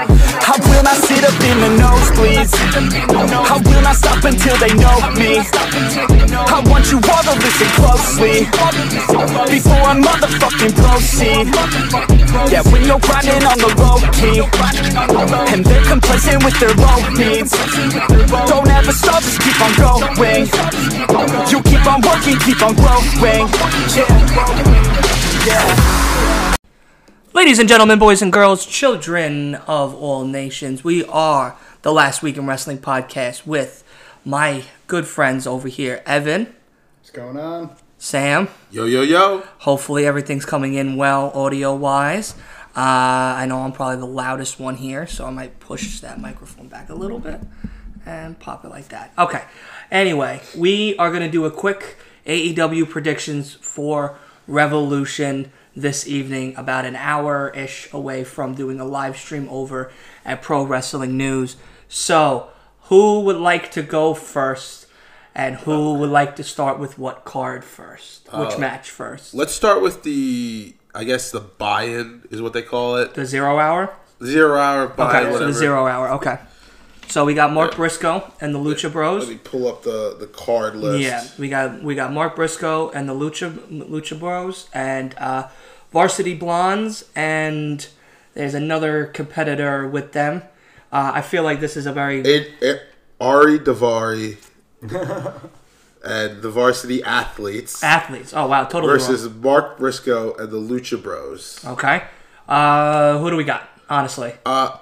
I will not sit up in the nosebleeds. I will not stop until they know me. I want you all to listen closely before I motherfucking proceed. Yeah, when you're grinding on the low key and they're complacent with their low needs. Don't ever stop, just keep on going. You keep on working, keep on growing. Yeah. Yeah. Ladies and gentlemen, boys and girls, children of all nations, we are the Last Week in Wrestling podcast with my good friends over here, Evan, What's going on? Sam. Yo, yo, yo. Hopefully, everything's coming in well audio wise. Uh, I know I'm probably the loudest one here, so I might push that microphone back a little bit and pop it like that. Okay. Anyway, we are going to do a quick AEW predictions for Revolution this evening, about an hour ish away from doing a live stream over at Pro Wrestling News. So, who would like to go first? And who would like to start with what card first? Which match first? Let's start with the, I guess the buy-in is what they call it. The zero hour? Zero hour buy-in, Okay, so whatever. the zero hour. Okay. So we got Mark Briscoe and the Lucha Bros. Let me pull up the, the card list. Yeah, we got we got Mark Briscoe and the Lucha Lucha Bros and uh, Varsity Blondes and there's another competitor with them. Uh, I feel like this is a very It, it, Ari Daivari and the varsity athletes athletes. Oh wow, totally versus Mark Briscoe and the Lucha Bros. Okay. Uh, who do we got? Honestly. Uh,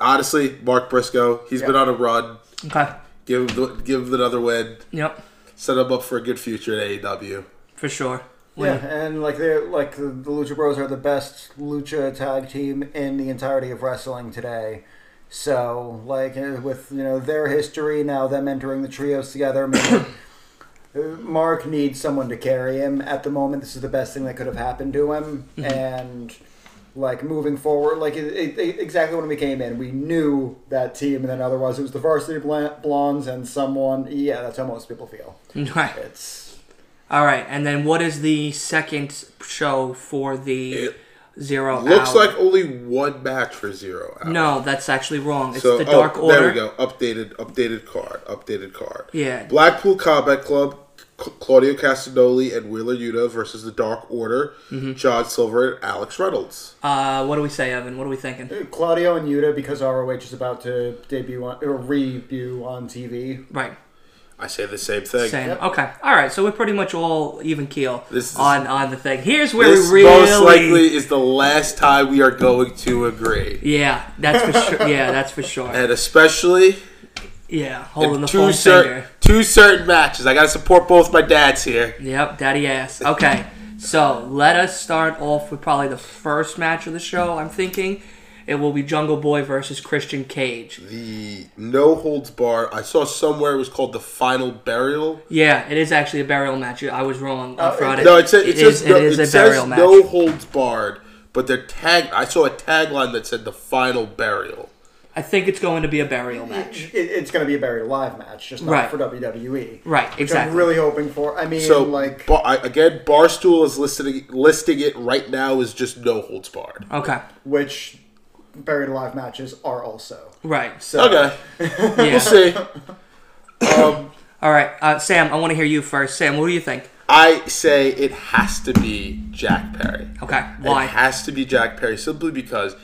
honestly, Mark Briscoe, he's been on a run. Okay. Give him, give him another win. Yep. Set him up for a good future at AEW. For sure. Yeah, and like they're like the, the Lucha Bros are the best lucha tag team in the entirety of wrestling today. So like uh, with you know their history now, them entering the trios together. maybe- Mark needs someone to carry him at the moment. This is the best thing that could have happened to him, and like moving forward, like it, it, it- exactly when we came in, we knew that team, and then otherwise it was the varsity blondes and someone. Yeah, that's how most people feel. Right. It's All right, and then what is the second show for the It zero Looks hour? like only one match for zero hour. no, that's actually wrong. It's So the Dark oh, Order. There we go. Updated, updated card. Updated card. Yeah. Blackpool Combat Club, Claudio Castagnoli and Wheeler Yuta versus the Dark Order, Mm-hmm. John Silver and Alex Reynolds. Uh, what do we say, Evan? What are we thinking? Claudio and Yuta because ROH is about to debut on, or debut on TV. Right. I say the same thing. Same. Yep. Okay. All right. So we're pretty much all even keel This is- on on the thing. Here's where This we really. most likely is the last time we are going to agree, Yeah, that's for sure. Yeah, that's for sure. and especially Yeah, holding the two phone certain finger. two certain matches. I got to support both my dads here. Yep, daddy ass. Okay, so let us start off with probably the first match of the show. I'm thinking it will be Jungle Boy versus Christian Cage. The no holds bar. I saw somewhere it was called the final burial. Yeah, it is actually a burial match. I was wrong on Uh, Friday. No, it's says it, it says is, no, it is it a says burial match. no holds barred, but their tag. I saw a tagline that said the final burial. I think it's going to be a burial match. It, it's going to be a burial live match, just not Right. for WWE. Right, Which exactly. I'm really hoping for. I mean, So, like, bar, I, again, Barstool is listing listing it right now as just no holds barred. Okay, which buried alive matches are also. right. So, Okay, Yeah. we'll see. Um, All right, uh, Sam. I want to hear you first. Sam, what do you think? I say it has to be Jack Perry. Okay, why? It has to be Jack Perry simply because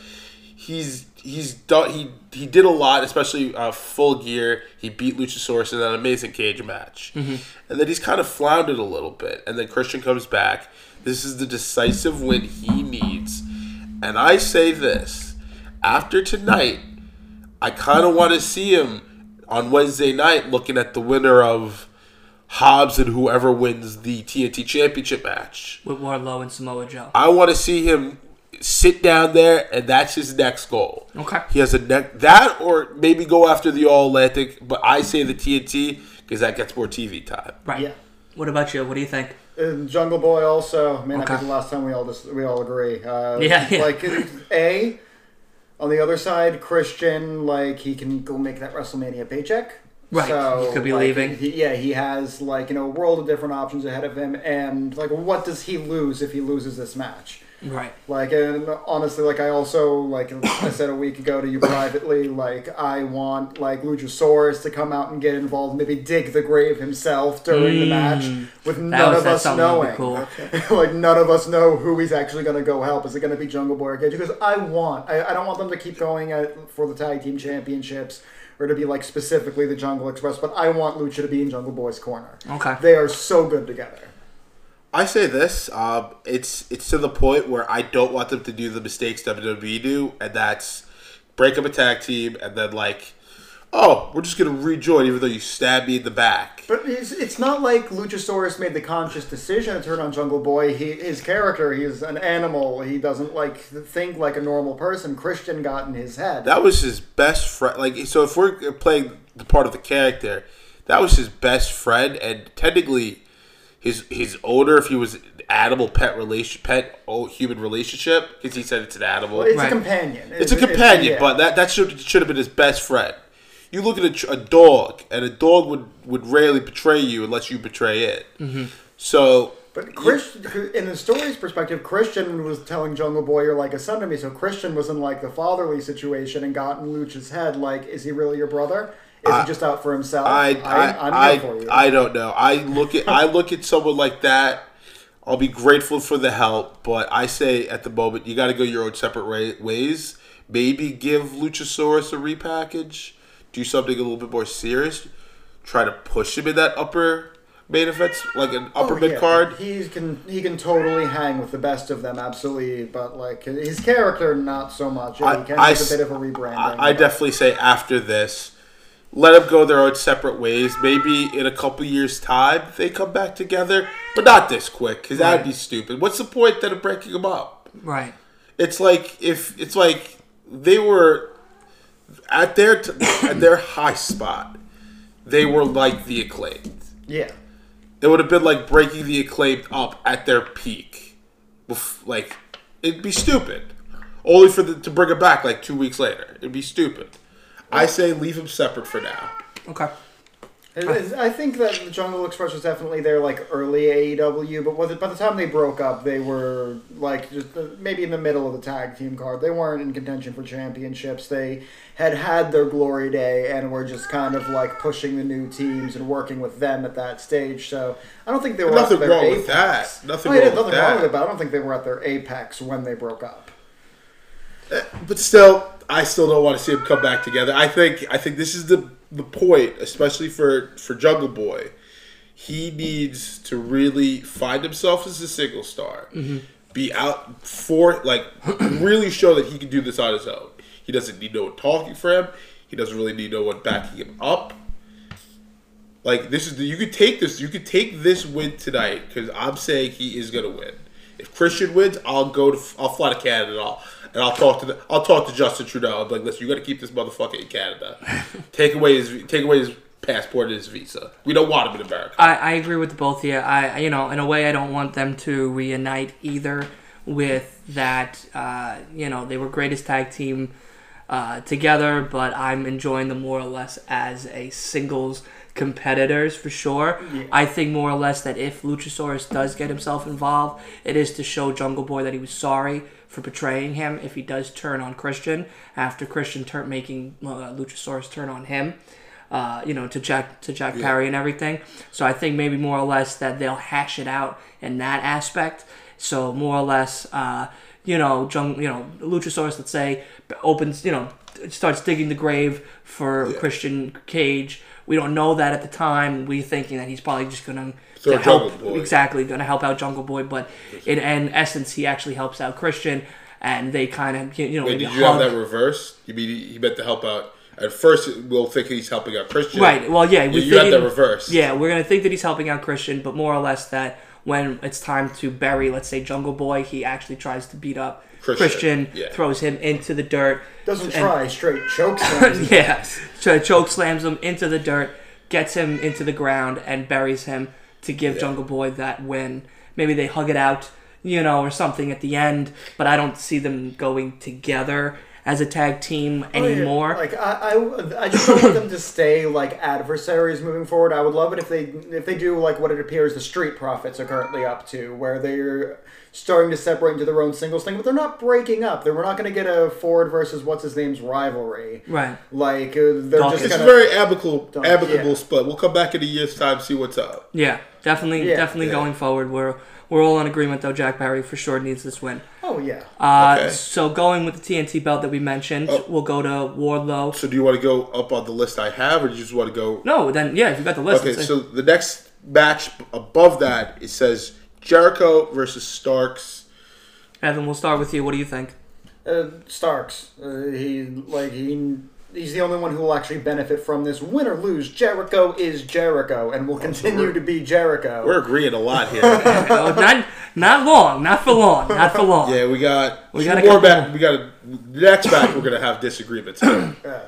he's he's done he he did a lot, especially uh, full gear. He beat Luchasaurus in that amazing cage match, Mm-hmm. and then he's kind of floundered a little bit. And then Christian comes back. This is the decisive win he needs, and I say this after tonight. I kind of want to see him on Wednesday night looking at the winner of Hobbs and whoever wins the TNT Championship match. With Wardlow and Samoa Joe. I want to see him sit down there, and that's his next goal. Okay. He has a neck that, or maybe go after the All Atlantic. But I say the TNT because that gets more TV time. Right. Yeah. What about you? What do you think? And Jungle Boy also. Man, Okay. I think the last time we all just we all agree. Uh, Yeah, yeah. Like a on the other side, Christian like he can go make that WrestleMania paycheck. Right. So, He could be like, leaving. He, yeah, he has like you know a world of different options ahead of him, and like what does he lose if he loses this match? Right. Like, and honestly, like I also like I said a week ago to you privately, like I want like Luchasaurus to come out and get involved, maybe dig the grave himself during the match, with none was- of us knowing. cool. like none of us know who he's actually going to go help. Is it going to be Jungle Boy or Cage? Because I want, I, I don't want them to keep going at, for the tag team championships or to be like specifically the Jungle Express, but I want Lucha to be in Jungle Boy's corner. Okay. They are so good together. I say this, um, it's it's to the point where I don't want them to do the mistakes WWE do, and that's break up a tag team and then like, oh, we're just gonna rejoin even though you stabbed me in the back. But it's, it's not like Luchasaurus made the conscious decision to turn on Jungle Boy. He, his character, he's an animal. He doesn't like think like a normal person. Christian got in his head. That was his best friend. Like, so if we're playing the part of the character, that was his best friend, and technically, his his owner, if he was an animal pet relation, pet oh, human relationship, because he said it's an animal. Well, it's Right. a companion. It's a companion, yeah. but that, that should should have been his best friend. You look at a, a dog, and a dog would, would rarely betray you unless you betray it. Mm-hmm. So, But Christian, in the story's perspective, Christian was telling Jungle Boy, "You're like a son to me." So Christian was in like the fatherly situation and got in Lucha's head. Like, is he really your brother? Is he just out for himself? I I, I'm I, for you. I, I don't know. I look at I look at someone like that. I'll be grateful for the help, but I say at the moment you got to go your own separate ways. Maybe give Luchasaurus a repackage. Do something a little bit more serious. Try to push him in that upper main event, like an upper Oh, mid yeah. card. He can he can totally hang with the best of them, absolutely. But like his character, not so much. I- he can I make a s- bit of a rebranding. I, I definitely say after this, let them go their own separate ways. Maybe in a couple years' time they come back together, but not this quick because that'd be stupid. What's the point then of breaking them up? Right. It's like if it's like they were at their t- at their high spot, they were like the acclaimed. yeah. It would have been like breaking the acclaimed up at their peak. Like it'd be stupid. Only for the, to bring it back like two weeks later. It'd be stupid. I say leave them separate for now. Okay. It is- I think that the Jungle Express was definitely their like early AEW, but was it, by the time they broke up, they were like just uh, maybe in the middle of the tag team card. They weren't in contention for championships. They had had their glory day and were just kind of like pushing the new teams and working with them at that stage. So I don't think they were Nothing at their wrong apex. with that. Nothing Oh, yeah, wrong with nothing that. wrong with it, but I don't think they were at their apex when they broke up. But still, I still don't want to see them come back together. I think I think this is the the point, especially for for Jungle Boy. He needs to really find himself as a single star, mm-hmm. be out for like really show that he can do this on his own. He doesn't need no one talking for him. He doesn't really need no one backing him up. Like this is the, you could take this you could take this win tonight because I'm saying he is gonna win. If Christian wins, I'll go to I'll fly to Canada and I'll and I'll talk to the I'll talk to Justin Trudeau. I'll be like, listen, you got to keep this motherfucker in Canada. take away his take away his passport and his visa. We don't want him in America. I, I agree with both of you. I you know in a way I don't want them to reunite either with that. Uh, you know they were greatest tag team uh, together, but I'm enjoying them more or less as a singles competitors for sure. I think more or less that if Luchasaurus does get himself involved, it is to show Jungle Boy that he was sorry for betraying him. If he does turn on Christian after Christian turn making uh, Luchasaurus turn on him uh, you know, to Jack to Jack Perry and everything. So I think maybe more or less that they'll hash it out in that aspect. So more or less, uh, you know, Jung, you know, Luchasaurus, let's say, opens, you know, starts digging the grave for Christian Cage. We don't know that at the time. We thinking that he's probably just gonna Throw to help Jungle Boy. exactly gonna help out Jungle Boy, but in, in essence, he actually helps out Christian, and they kind of you know Wait, did you have that reverse? You mean he meant to help out? At first, we'll think he's helping out Christian. Right. Well, yeah, You, we you had thinking- that reversed. Yeah, we're gonna think that he's helping out Christian, but more or less that when it's time to bury, let's say Jungle Boy, he actually tries to beat up Christian, Christian, yeah. throws him into the dirt. Doesn't and- try straight choke slams. yeah, so choke slams him into the dirt, gets him into the ground, and buries him to give Jungle Boy that win. Maybe they hug it out, you know, or something at the end, but I don't see them going together as a tag team anymore. Like I, I, I just don't want them to stay like adversaries moving forward. I would love it if they if they do like what it appears the Street Profits are currently up to, where they're starting to separate into their own singles thing, but they're not breaking up. They're, we're not going to get a Ford versus what's his name's rivalry. Right. Like uh, they're Dawkins. just It's a gonna. very amicable, Don't- amicable yeah. split. We'll come back in a year's time, see what's up. Yeah, definitely, Yeah. definitely Yeah. going forward. We're we're all in agreement though. Jack Perry for sure needs this win. oh yeah. Uh, Okay. So going with the TNT belt that we mentioned, Oh. we'll go to Wardlow. So, do you want to go up on the list I have, or do you just want to go? No, then yeah, if you got the list. Okay, it's- so the next match above that it says Jericho versus Starks. Evan, we'll start with you. What do you think? Uh, Starks. Uh, he like he. He's the only one who will actually benefit from this. Win or lose, Jericho is Jericho, and will continue to be Jericho. We're agreeing a lot here. Not not long, not for long, not for long. yeah, we got We got a more back. more. We got a, the next match. We're gonna have disagreements. yeah.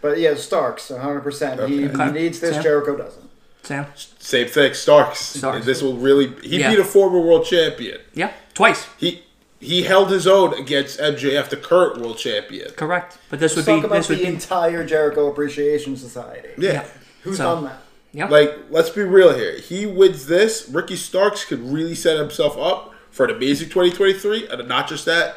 But yeah, Starks, 100%. He Okay. Okay. needs this, Sam? Jericho doesn't. Sam. Same thing, Starks. Starks. This will really. He Yeah. beat a former world champion. Yeah, twice. He he held his own against MJF, the current world champion. Correct. But this would Let's be talk about this would the be entire Jericho Appreciation Society. Yeah. Who's So- done that? yeah. Like, let's be real here. He wins this. Ricky Starks could really set himself up for an amazing 2023, and not just that,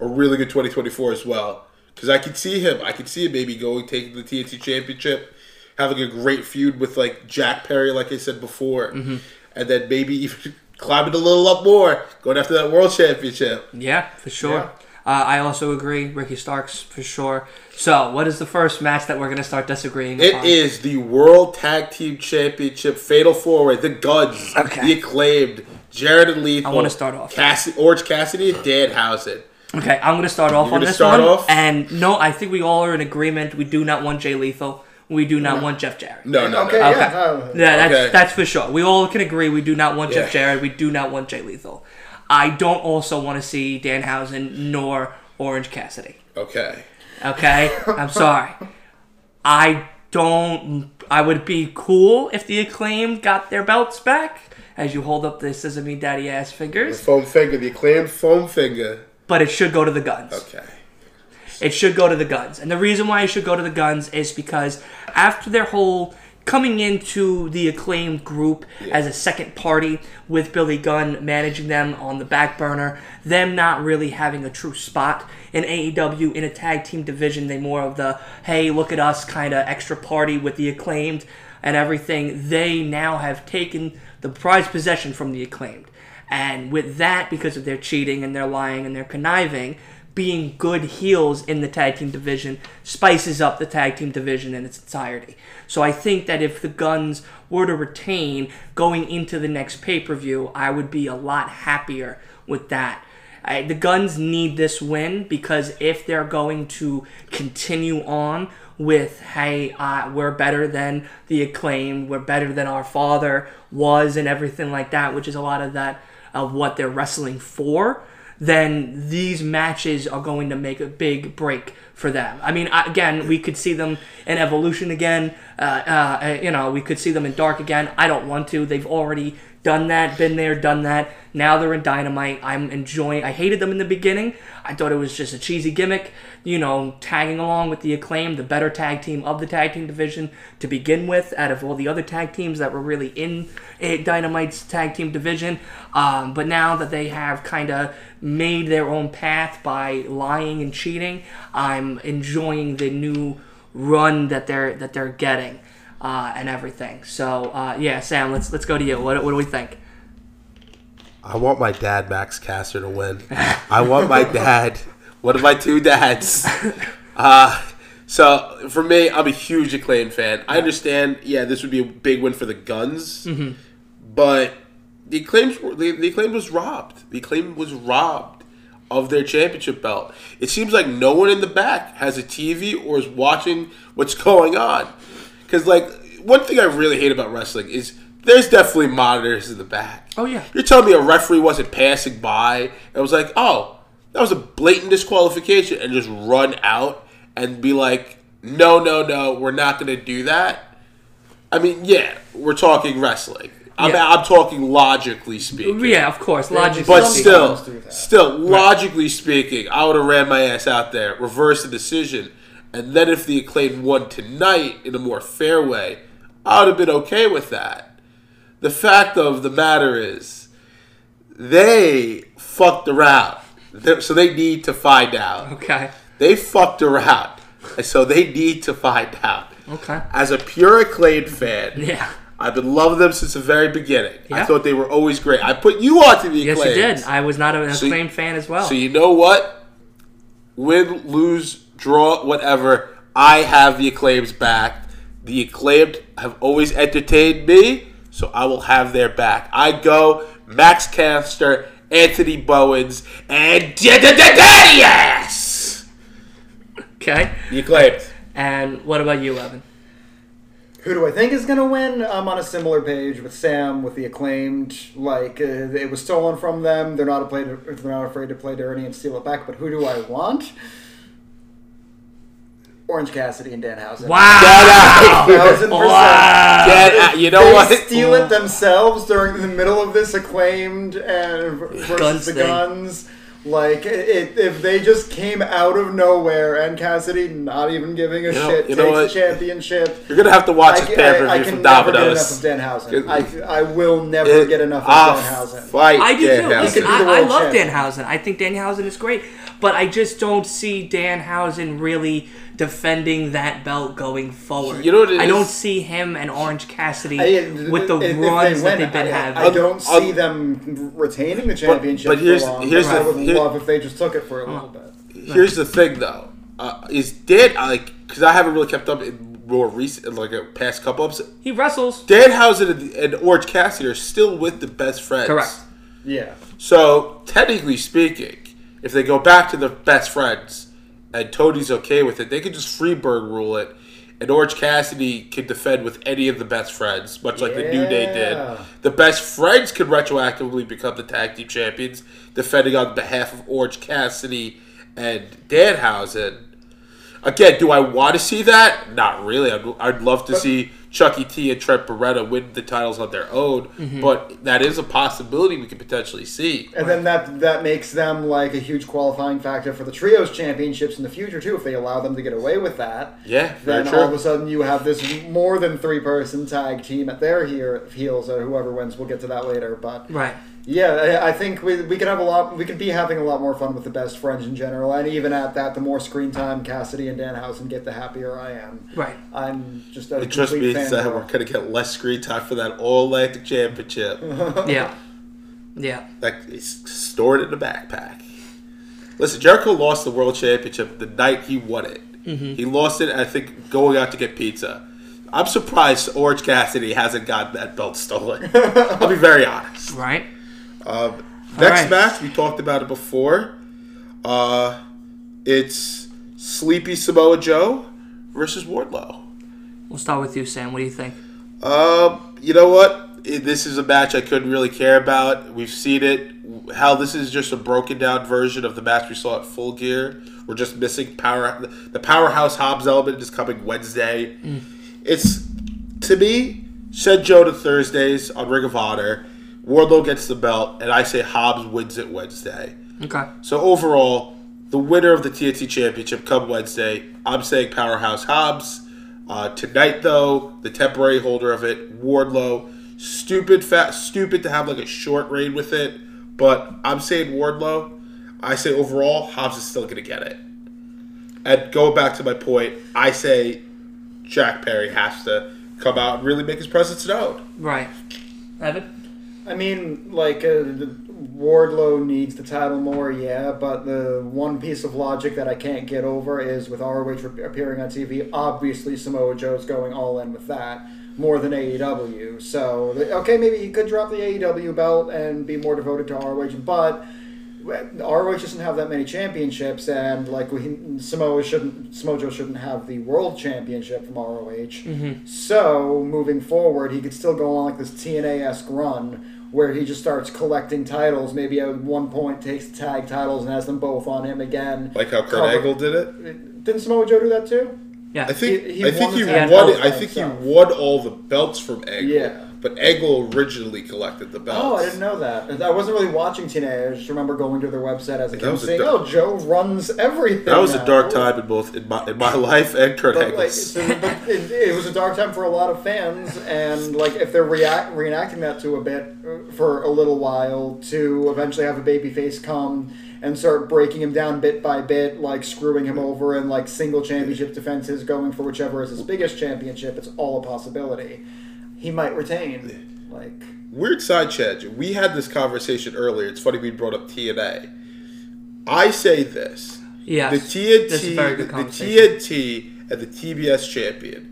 a really good 2024 as well. Because I could see him. I could see him maybe going taking the TNT Championship, having a great feud with like Jack Perry, like I said before, Mm-hmm. and then maybe even climbing a little up more, going after that World Championship. Yeah, for sure. Uh, I also agree. Ricky Starks for sure. So, what is the first match that we're gonna start disagreeing? It upon? is the World Tag Team Championship Fatal Four Way, the Guns, Okay. the acclaimed, Jarrett and Lethal. I wanna start off. Cassi- Orange Cassidy and Danhausen. Okay, I'm gonna start off You're on this start one. off? And no, I think we all are in agreement. We do not want Jay Lethal. We do not want Jeff Jarrett. No, no, Okay, no. Okay. yeah. no. Yeah, that's Okay. that's for sure. We all can agree we do not want Jeff Yeah. Jarrett. We do not want Jay Lethal. I don't also want to see Danhausen nor Orange Cassidy. Okay. Okay, I'm sorry. I don't. I would be cool if the acclaim got their belts back. As you hold up the Sesame Daddy ass The fingers, foam finger, the acclaimed foam finger. but it should go to the guns. Okay. It should go to the guns. And the reason why it should go to the guns is because after their whole coming into the acclaimed group as a second party with Billy Gunn managing them on the back burner, them not really having a true spot in AEW in a tag team division, they more of the hey, look at us kind of extra party with the acclaimed and everything. They now have taken the prize possession from the acclaimed. And with that, because of their cheating and their lying and their conniving, being good heels in the tag team division spices up the tag team division in its entirety. So I think that if the Guns were to retain going into the next pay per view, I would be a lot happier with that. I, the Guns need this win because if they're going to continue on with, hey, uh, we're better than the acclaim, we're better than our father was, and everything like that, which is a lot of that of what they're wrestling for, then these matches are going to make a big break for them. I mean, again, we could see them in Evolution again. Uh, uh, you know, we could see them in Dark again. I don't want to. They've already done that, been there, done that. Now they're in Dynamite. I'm enjoying. I hated them in the beginning. I thought it was just a cheesy gimmick. You know, tagging along with the acclaim, the better tag team of the tag team division to begin with, out of all the other tag teams that were really in eh, Dynamite's tag team division. Um, but now that they have kind of made their own path by lying and cheating, I'm enjoying the new run that they're that they're getting uh, and everything. So uh, yeah, Sam, let's let's go to you. What, what do we think? I want my dad, Max Caster, to win. I want my dad, one of my two dads. Uh, so for me, I'm a huge acclaimed fan. I understand, yeah, this would be a big win for the Guns, but the acclaimed, the, the acclaimed was robbed. The acclaimed was robbed of their championship belt. It seems like no one in the back has a TV or is watching what's going on. Because like one thing I really hate about wrestling is there's definitely monitors in the back. Oh, yeah. You're telling me a referee wasn't passing by and was like, oh, that was a blatant disqualification and just run out and be like, no, no, no, we're not going to do that. I mean, yeah, we're talking wrestling. I'm, Yeah. I'm talking logically speaking. Yeah, of course. Logically But speaking. still, comes through that. still, logically speaking, I would have ran my ass out there, reversed the decision, and then if the acclaimed won tonight in a more fair way, I would have been okay with that. The fact of the matter is, they fucked around, They- so they need to find out. Okay. They fucked around, so they need to find out. Okay. As a pure acclaimed fan, Yeah. I've been loving them since the very beginning. Yeah. I thought they were always great. I put you on to the Yes, you did. I was not an So you- fan as well. So you know what? Win, lose, draw, whatever. I have the acclaims back. The acclaimed have always entertained me, so I will have their back. I go Max Caster, Anthony Bowens, and yes, okay. the acclaimed. And what about you, Evan? Who do I think is going to win? I'm on a similar page with Sam with the acclaimed. Like uh, it was stolen from them. They're not a play. They're not afraid to play dirty and steal it back. But who do I want? Orange Cassidy and Danhausen. Wow. Thousand percent. Wow. Get out- you know they what? steal it themselves during the middle of this acclaimed and versus Guns the thing. guns. Like it, if they just came out of nowhere and Cassidy not even giving a know- shit you know takes what? the championship. You're gonna have to watch I, this pay per I, I view can from never get enough of Danhausen. I, I will never It- get enough of I'll Danhausen. Fight I do too. Listen, He could be the I, I world love champion. Danhausen. I think Danhausen is great, but I just don't see Danhausen really defending that belt going forward. You know what it I is? don't see him and Orange Cassidy I- with the if- if they runs that win, they've been I, having. I don't I'll- see them retaining the championship but here's- for long. here's I the- would here- love if they just took it for a little bit. Here's the thing, though, uh, is Dan like because I haven't really kept up in more recent, like a past couple ups. he wrestles. Danhausen and, and Orange Cassidy are still with the best friends. Correct. Yeah. So technically speaking, if they go back to the best friends and Tony's okay with it, they could just Freebird rule it, and Orange Cassidy could defend with any of the best friends, much like the New Day did. The best friends could retroactively become the tag team champions, defending on behalf of Orange Cassidy and Danhausen. Again, do I want to see that? Not really. I'd, I'd love to see Chucky T and Trent Beretta win the titles on their own, mm-hmm. but that is a possibility we could potentially see. And then that that makes them like a huge qualifying factor for the trios championships in the future too. If they allow them to get away with that, Yeah, very then true. all of a sudden you have this more than three person tag team at their here heels. Or whoever wins, we'll get to that later. But Right. Yeah, I, I think we, we could have a lot. We could be having a lot more fun with the best friends in general, and even at that, the more screen time Cassidy and Dan Danhausen get, the happier I am. Right. I'm just a It just complete means uh, fan that we're going to get less screen time for that All Atlantic Championship. Yeah. Yeah. that is stored in a backpack. Listen, Jericho lost the World Championship the night he won it. Mm-hmm. He lost it, I think, going out to get pizza. I'm surprised Orange Cassidy hasn't gotten that belt stolen. I'll be very honest. Right. Um, next right. match, we talked about it before. Uh, it's Sleepy Samoa Joe versus Wardlow. We'll start with you, Sam. What do you think? Um, you know what? This is a match I couldn't really care about. We've seen it. How this is just a broken down version of the match we saw at Full Gear. We're just missing power. The powerhouse Hobbs element is coming Wednesday. It's to me. Send Joe to Thursdays on Ring of Honor. Wardlow gets the belt, and I say Hobbs wins it Wednesday. Okay. So overall, the winner of the TNT Championship come Wednesday. I'm saying Powerhouse Hobbs. Uh, tonight, though, the temporary holder of it, Wardlow. Stupid, fat, stupid to have like a short reign with it, but I'm saying Wardlow. I say overall, Hobbs is still going to get it. And going back to my point, I say Jack Perry has to come out and really make his presence known. Right. Evan? I mean, like, uh, Wardlow needs the title more, yeah, but the one piece of logic that I can't get over is with ROH appearing on TV, obviously Samoa Joe's going all in with that more than AEW. So, okay, maybe he could drop the AEW belt and be more devoted to ROH, but ROH doesn't have that many championships, and like we, Samoa shouldn't, Samoa Joe shouldn't have the world championship from ROH. Mm-hmm. So moving forward, he could still go on like this TNA esque run where he just starts collecting titles. Maybe at one point takes the tag titles and has them both on him again. Like how Kurt Cover- Angle did it. Didn't Samoa Joe do that too? Yeah. I think He- he I think won he won. it. I by think he won all the belts from Angle. Yeah. But Angle originally collected the belts. Oh, I didn't know that. I wasn't really watching TNA. I just remember going to their website as a kid and saying, dark- "Oh, Joe runs everything." That was a dark time in both in my in my life and Kurt But, like, so- but it, it was a dark time for a lot of fans, and like if they're react, reenacting that to a bit uh, for a little while to eventually have a babyface come and start breaking him down bit by bit, like screwing him over and like single championship defenses, going for whichever is his biggest championship. It's all a possibility. He might retain. Like Weird side chat. We had this conversation earlier. It's funny we brought up TNA. I say this: Yeah. the TNT, This is the, good the conversation. TNT, and the TBS champion.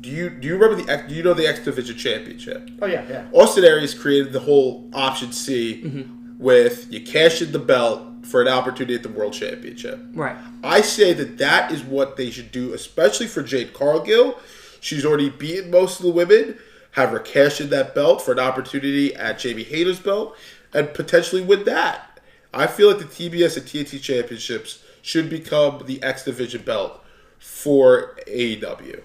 Do you do you remember the do you know the X Division Championship? oh yeah, yeah. Austin Aries created the whole option C Mm-hmm. with you cash in the belt for an opportunity at the World Championship. Right. I say that that is what they should do, especially for Jade Cargill. She's already beaten most of the women. Have her cash in that belt for an opportunity at Jamie Hayter's belt and potentially win that. I feel like the TBS and TNT championships should become the X Division belt for AEW.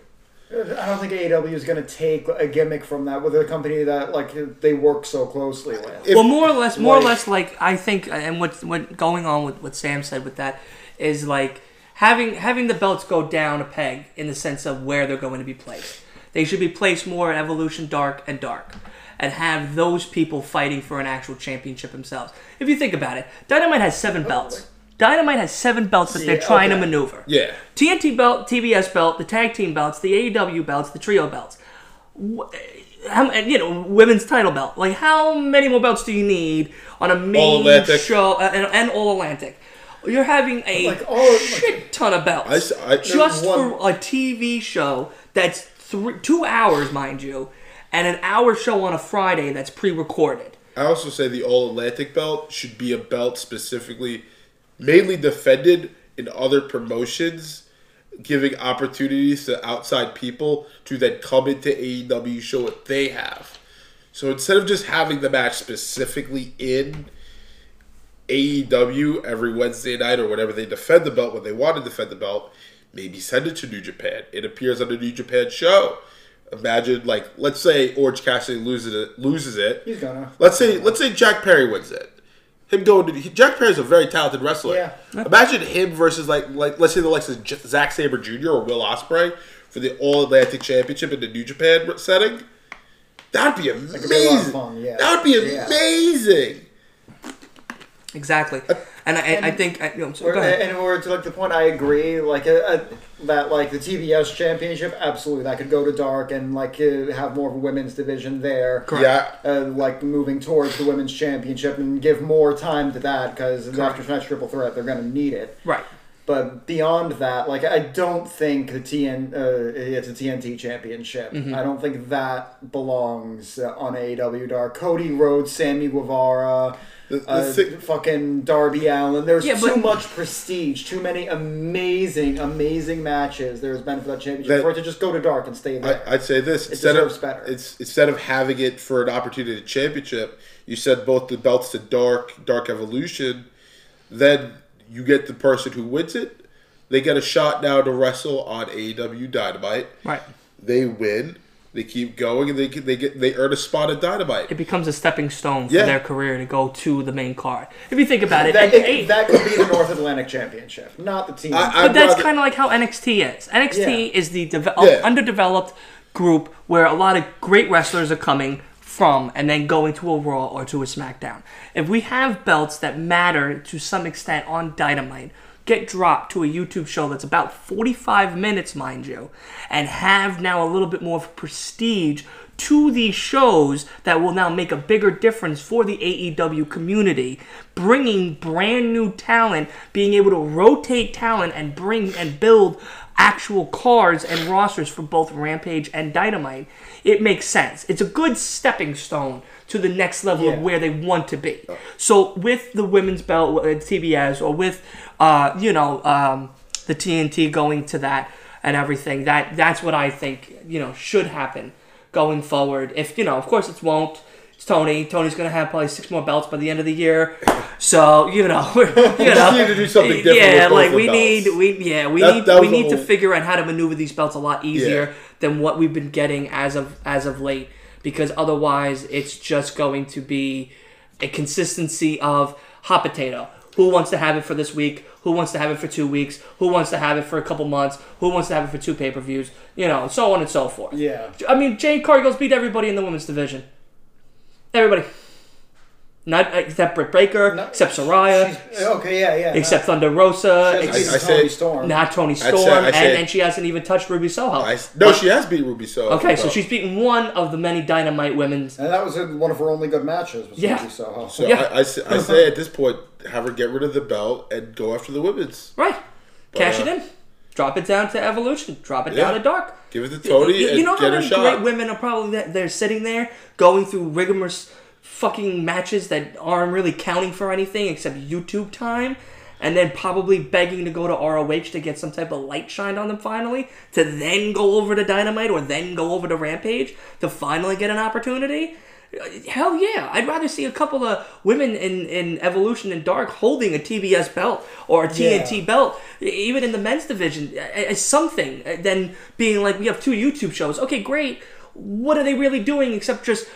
I don't think AEW is going to take a gimmick from that with a company that like they work so closely with. If- well, more or less, more or less, like I think, and what what going on with what Sam said with that is like having having the belts go down a peg in the sense of where they're going to be placed. They should be placed more in Evolution Dark and Dark, and have those people fighting for an actual championship themselves. If you think about it, Dynamite has seven belts. Dynamite has seven belts that See, they're trying to maneuver. Yeah. TNT belt, TBS belt, the tag team belts, the AEW belts, the trio belts. How, and, you know, women's title belt. Like, how many more belts do you need on a main All-Atlantic. show uh, and, and all Atlantic? You're having a Like, all- shit ton of belts I s- I- just one- for a TV show that's three, two hours, mind you, and an hour show on a Friday that's pre-recorded. I also say the All Atlantic belt should be a belt specifically, mainly defended in other promotions, giving opportunities to outside people to then come into AEW, show what they have. So instead of just having the match specifically in AEW every Wednesday night or whenever they defend the belt when they want to defend the belt, maybe send it to New Japan. It appears on the New Japan show. Imagine like let's say Orange Cassidy loses it loses it. He's gonna. Let's say let's say Jack Perry wins it. Him going to he, Jack Perry's a very talented wrestler. Yeah. Imagine him versus like like let's say the likes of J- Zack Sabre Jr. or Will Ospreay for the All Atlantic Championship in the New Japan setting. That'd be amazing. could be a lot of fun, yeah. That would be Yeah. amazing. Exactly. And I, I think... I, you know, so, Or- go ahead. And to like the point, I agree. Like uh, uh, that, like the TBS championship, absolutely, that could go to dark and like uh, have more of a women's division there. Yeah. Uh, like moving towards the women's championship and give more time to that because after tonight's triple threat, they're going to need it. Right. But beyond that, like I don't think the TN uh, it's a TNT championship. Mm-hmm. I don't think that belongs uh, on AEW Dark. Cody Rhodes, Sammy Guevara, The- the uh, thi- fucking Darby Allin. There's Yeah, too but- much prestige, too many amazing, amazing matches. There's been for that championship That- for it to just go to Dark and stay there. I, I'd say this instead deserves of better. it's instead of having it for an opportunity to championship, you send both the belts to Dark Dark Evolution, then you get the person who wins it. They get a shot now to wrestle on AEW Dynamite. Right. They win. They keep going, and they they get they earn a spot at Dynamite. It becomes a stepping stone for Yeah. their career to go to the main card. If you think about it, that, and- it- that could be the North Atlantic Championship, not the team. I- I- But that's rather- kind of like how NXT is. NXT Yeah. is the deve- Yeah. Uh, underdeveloped group where a lot of great wrestlers are coming from and then going to a Raw or to a SmackDown. If we have belts that matter to some extent on Dynamite, get dropped to a YouTube show that's about 45 minutes, mind you, and have now a little bit more of prestige to these shows that will now make a bigger difference for the AEW community, bringing brand new talent, being able to rotate talent and bring and build actual cards and rosters for both Rampage and Dynamite. It makes sense. It's a good stepping stone to the next level of where they want to be. Uh. So with the women's belt at TBS or with uh, you know um, the TNT going to that and everything, that that's what I think you know should happen going forward. If you know, of course, it won't. It's Tony. Tony's gonna have probably six more belts by the end of the year. So you know, we're, you know, need to do something different Yeah, like we need, we yeah, we That- need, that we need to whole- figure out how to maneuver these belts a lot easier Yeah. than what we've been getting as of as of late. because otherwise it's just going to be a consistency of hot potato. Who wants to have it for this week? Who wants to have it for two weeks? Who wants to have it for a couple months? Who wants to have it for two pay per views? You know, so on and so forth. Yeah. I mean, Jade Cargill's beat everybody in the women's division. Everybody. Not uh, except Britt Baker, No, except Saraya, uh, okay, yeah, yeah. except Thunder Rosa, She ex- hasn't I- I Tony say- Storm. not Toni Storm, I and, say- and she hasn't even touched Ruby Soho. I, no, she has beat Ruby So. okay, so she's beaten one of the many Dynamite women's. and that was one of her only good matches. Was Yeah. Ruby Soho. So Yeah. I, I, say, I uh-huh. say at this point, have her get rid of the belt and go after the women's. Right. Cash uh, it in. Drop it down to Evolution. Drop it Yeah. down to Dark. Give it to Tony you, and you know get how many great women are probably that they're sitting there going through rigorous fucking matches that aren't really counting for anything except YouTube time, and then probably begging to go to ROH to get some type of light shined on them finally, to then go over to Dynamite or then go over to Rampage to finally get an opportunity. Hell yeah! I'd rather see a couple of women in, in Evolution and Dark holding a TBS belt or a TNT Yeah. belt, even in the men's division, as something than being like we have two YouTube shows. Okay, great. What are they really doing except just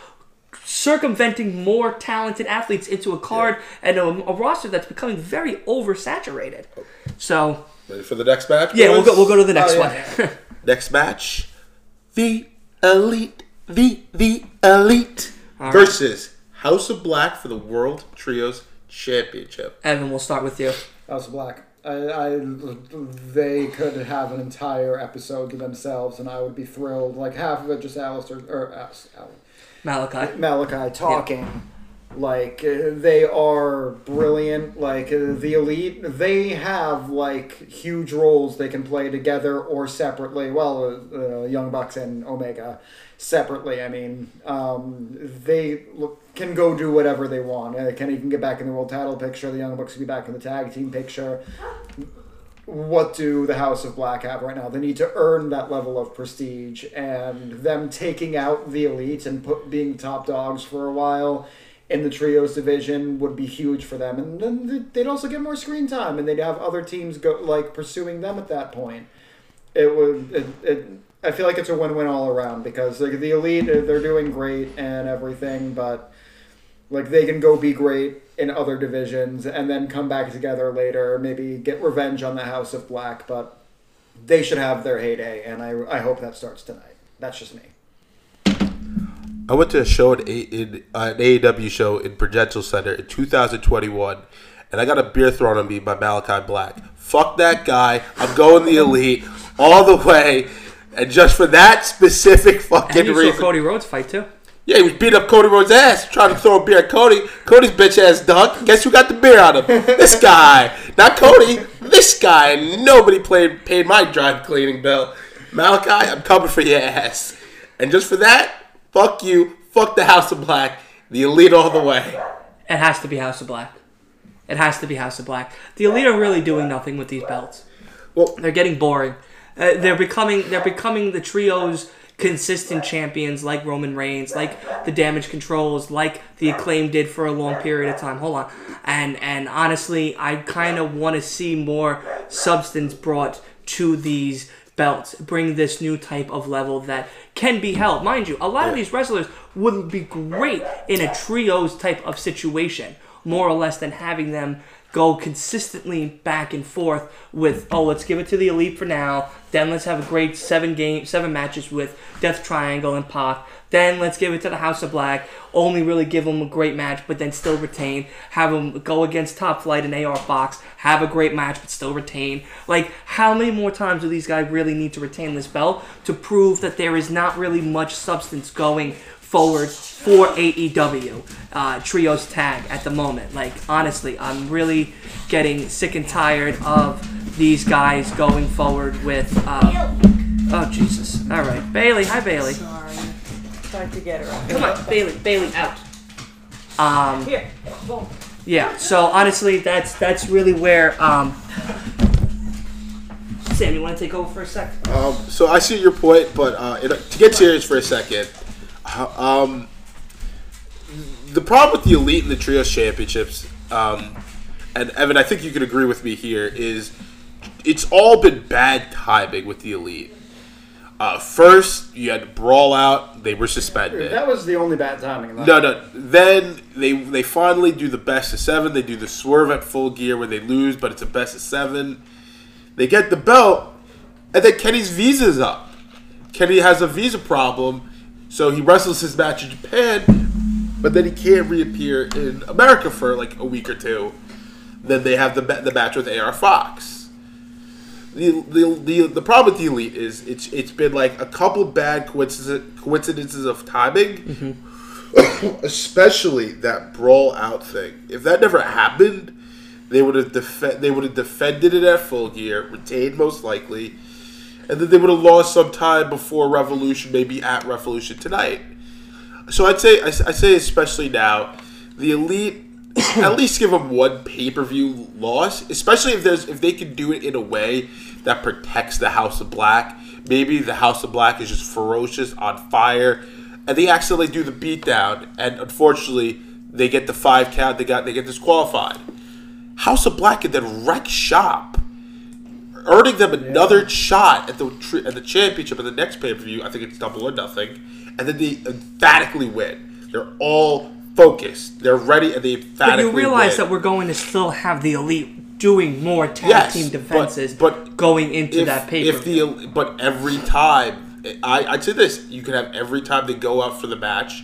circumventing more talented athletes into a card and a, a roster that's becoming very oversaturated? So Ready for the next match? yeah, we'll go. We'll go to the next Oh, yeah. one. Next match, the Elite, the the Elite versus House of Black for the World Trios Championship. Evan, we'll start with you. House of Black. I, I, they could have an entire episode to themselves, and I would be thrilled. Like half of it, just Alistair or Al- Al- Malachi. Malachi talking. Like uh, they are brilliant. Like uh, the elite, they have like huge roles they can play together or separately. Well, uh, uh, Young Bucks and Omega separately. I mean, um, they look, can go do whatever they want. Uh, Kenny can get back in the world title picture. The Young Bucks can be back in the tag team picture what do the House of Black have right now? They need to earn that level of prestige, and them taking out the elite and put being top dogs for a while in the trios division would be huge for them, and then they'd also get more screen time, and they'd have other teams go like pursuing them at that point. It would. It, it, I feel like it's a win-win all around because like the elite, they're doing great and everything, but like they can go be great in other divisions and then come back together later, maybe get revenge on the House of Black, but they should have their heyday, and I, I hope that starts tonight. That's just me. I went to a show at a, in uh, an AEW show in Prudential Center in 2021, and I got a beer thrown on me by Malachi Black. Fuck that guy. I'm going the elite all the way, and just for that specific fucking And you reason. saw Cody Rhodes fight too. Yeah, he was beating up Cody Rhodes' ass, trying to throw a beer at Cody. Cody's bitch ass duck. Guess who got the beer out of him? This guy. Not Cody. This guy. Nobody played, paid my drive cleaning bill. Malachi, I'm coming for your ass. And just for that, fuck you. Fuck the House of Black. The elite all the way. It has to be House of Black. It has to be House of Black. The Elite are really doing nothing with these belts. Well, They're getting boring. Uh, they're becoming they're becoming the trio's consistent champions like Roman Reigns, like the Damage Controls, like the Acclaim did for a long period of time. Hold on, and and honestly, I kind of want to see more substance brought to these belts. Bring this new type of level that can be held. Mind you, a lot of these wrestlers would be great in a trios type of situation, more or less than having them go consistently back and forth with oh let's give it to the elite for now. Then let's have a great seven game seven matches with death triangle and Pac. Then let's give it to the house of black. Only really give them a great match but then still retain. Have them go against top flight and ar fox. Have a great match but still retain. Like how many more times do these guys really need to retain this belt to prove that there is not really much substance going forward for AEW uh, trios tag at the moment. Like honestly, I'm really getting sick and tired of these guys going forward with. Uh, oh Jesus! All right, Bailey. Hi Bailey. Sorry. Tried to get her up. Come on, Bailey. Bailey out. Um, Here. Boom. yeah. So honestly, that's that's really where. Um, Sam, you want to take over for a sec? Um, so I see your point, but uh, it, to get serious for a second, um, the problem with the elite and the trios championships, um, and Evan, I think you could agree with me here, is it's all been bad timing with the elite. Uh, first, you had brawl out. They were suspended. That was the only bad timing. in. No, no. Then they they finally do the best of seven. They do the swerve at full gear where they lose, but it's a best of seven. They get the belt, and then Kenny's visa's up. Kenny has a visa problem, so he wrestles his match in Japan, but then he can't reappear in America for like a week or two. Then they have the the match with AR Fox. The, the, the, the problem with the elite is it's it's been like a couple bad coincidences of timing mm-hmm. especially that brawl out thing. If that never happened, they would have def- they would have defended it at full gear, retained most likely, and then they would have lost some time before Revolution, maybe at Revolution tonight. So I'd say I, I say especially now, the elite at least give them one pay per view loss, especially if there's if they can do it in a way that protects the House of Black. Maybe the House of Black is just ferocious, on fire, and they accidentally do the beatdown, and unfortunately they get the five count. They got they get disqualified. House of Black can then wreck shop, earning them another shot at the tr- at the championship at the next pay per view. I think it's double or nothing, and then they emphatically win. They're all focused. They're ready, and they emphatically. But you realize win. that we're going to still have the elite doing more tag Yes, team defenses but going into if, that paper. if the but every time I, I'd say this you can have every time they go out for the match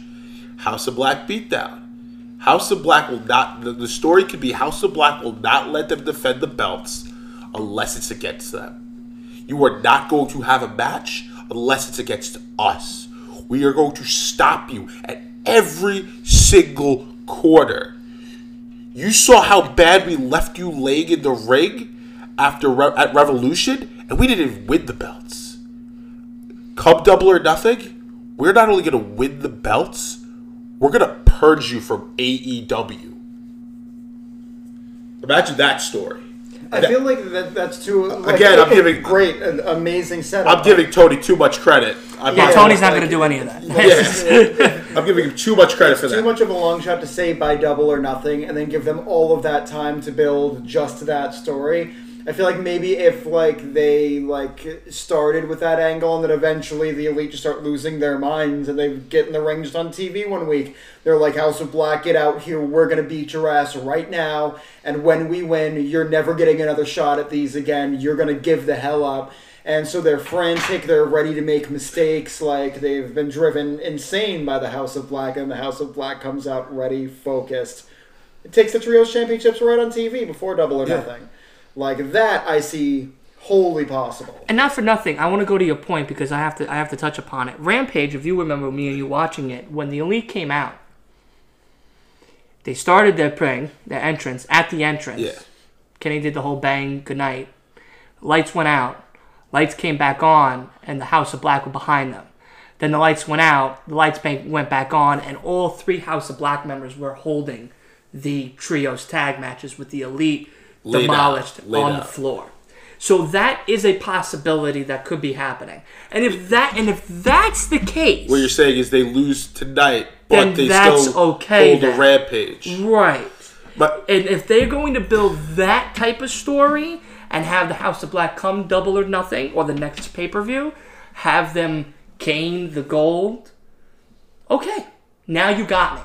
house of black beatdown house of black will not the, the story could be house of black will not let them defend the belts unless it's against them you are not going to have a match unless it's against us we are going to stop you at every single quarter. you saw how bad we left you laying in the ring after Re- at Revolution, and we didn't even win the belts. Come double or nothing, we're not only going to win the belts, we're going to purge you from AEW. Imagine that story. I feel like that that's too. Like, Again, I'm giving- great, an amazing setup. I'm giving Tony too much credit. I'm yeah, not- Tony's not like- going to do any of that. Yes. I'm giving him too much credit for too that. much of a long shot to say by double or nothing, and then give them all of that time to build just that story. I feel like maybe if like they like started with that angle, and then eventually the elite just start losing their minds, and they get in the ring just on TV one week, they're like House of Black, get out here, we're gonna beat your ass right now, and when we win, you're never getting another shot at these again. You're gonna give the hell up. And so they're frantic, they're ready to make mistakes, like they've been driven insane by the House of Black, and the House of Black comes out ready, focused. It takes the Trios Championships right on TV before Double or Nothing. Like that, I see wholly possible. And not for nothing, I want to go to your point because I have to. I have to touch upon it. Rampage, if you remember me and you watching it, when the elite came out, they started their praying, their entrance at the entrance. Yeah. Kenny did the whole bang good night. Lights went out. Lights came back on, and the House of Black were behind them. Then the lights went out. The lights bank went back on, and all three House of Black members were holding the trios tag matches with the elite Laid demolished Laid on the out. floor. So that is a possibility that could be happening. And if that and if that's the case, What you're saying is they lose tonight, but they still okay hold then. a rampage. right? But And if they're going to build that type of story and have the House of Black come double or nothing or the next pay per view, have them gain the gold, okay, now you got me.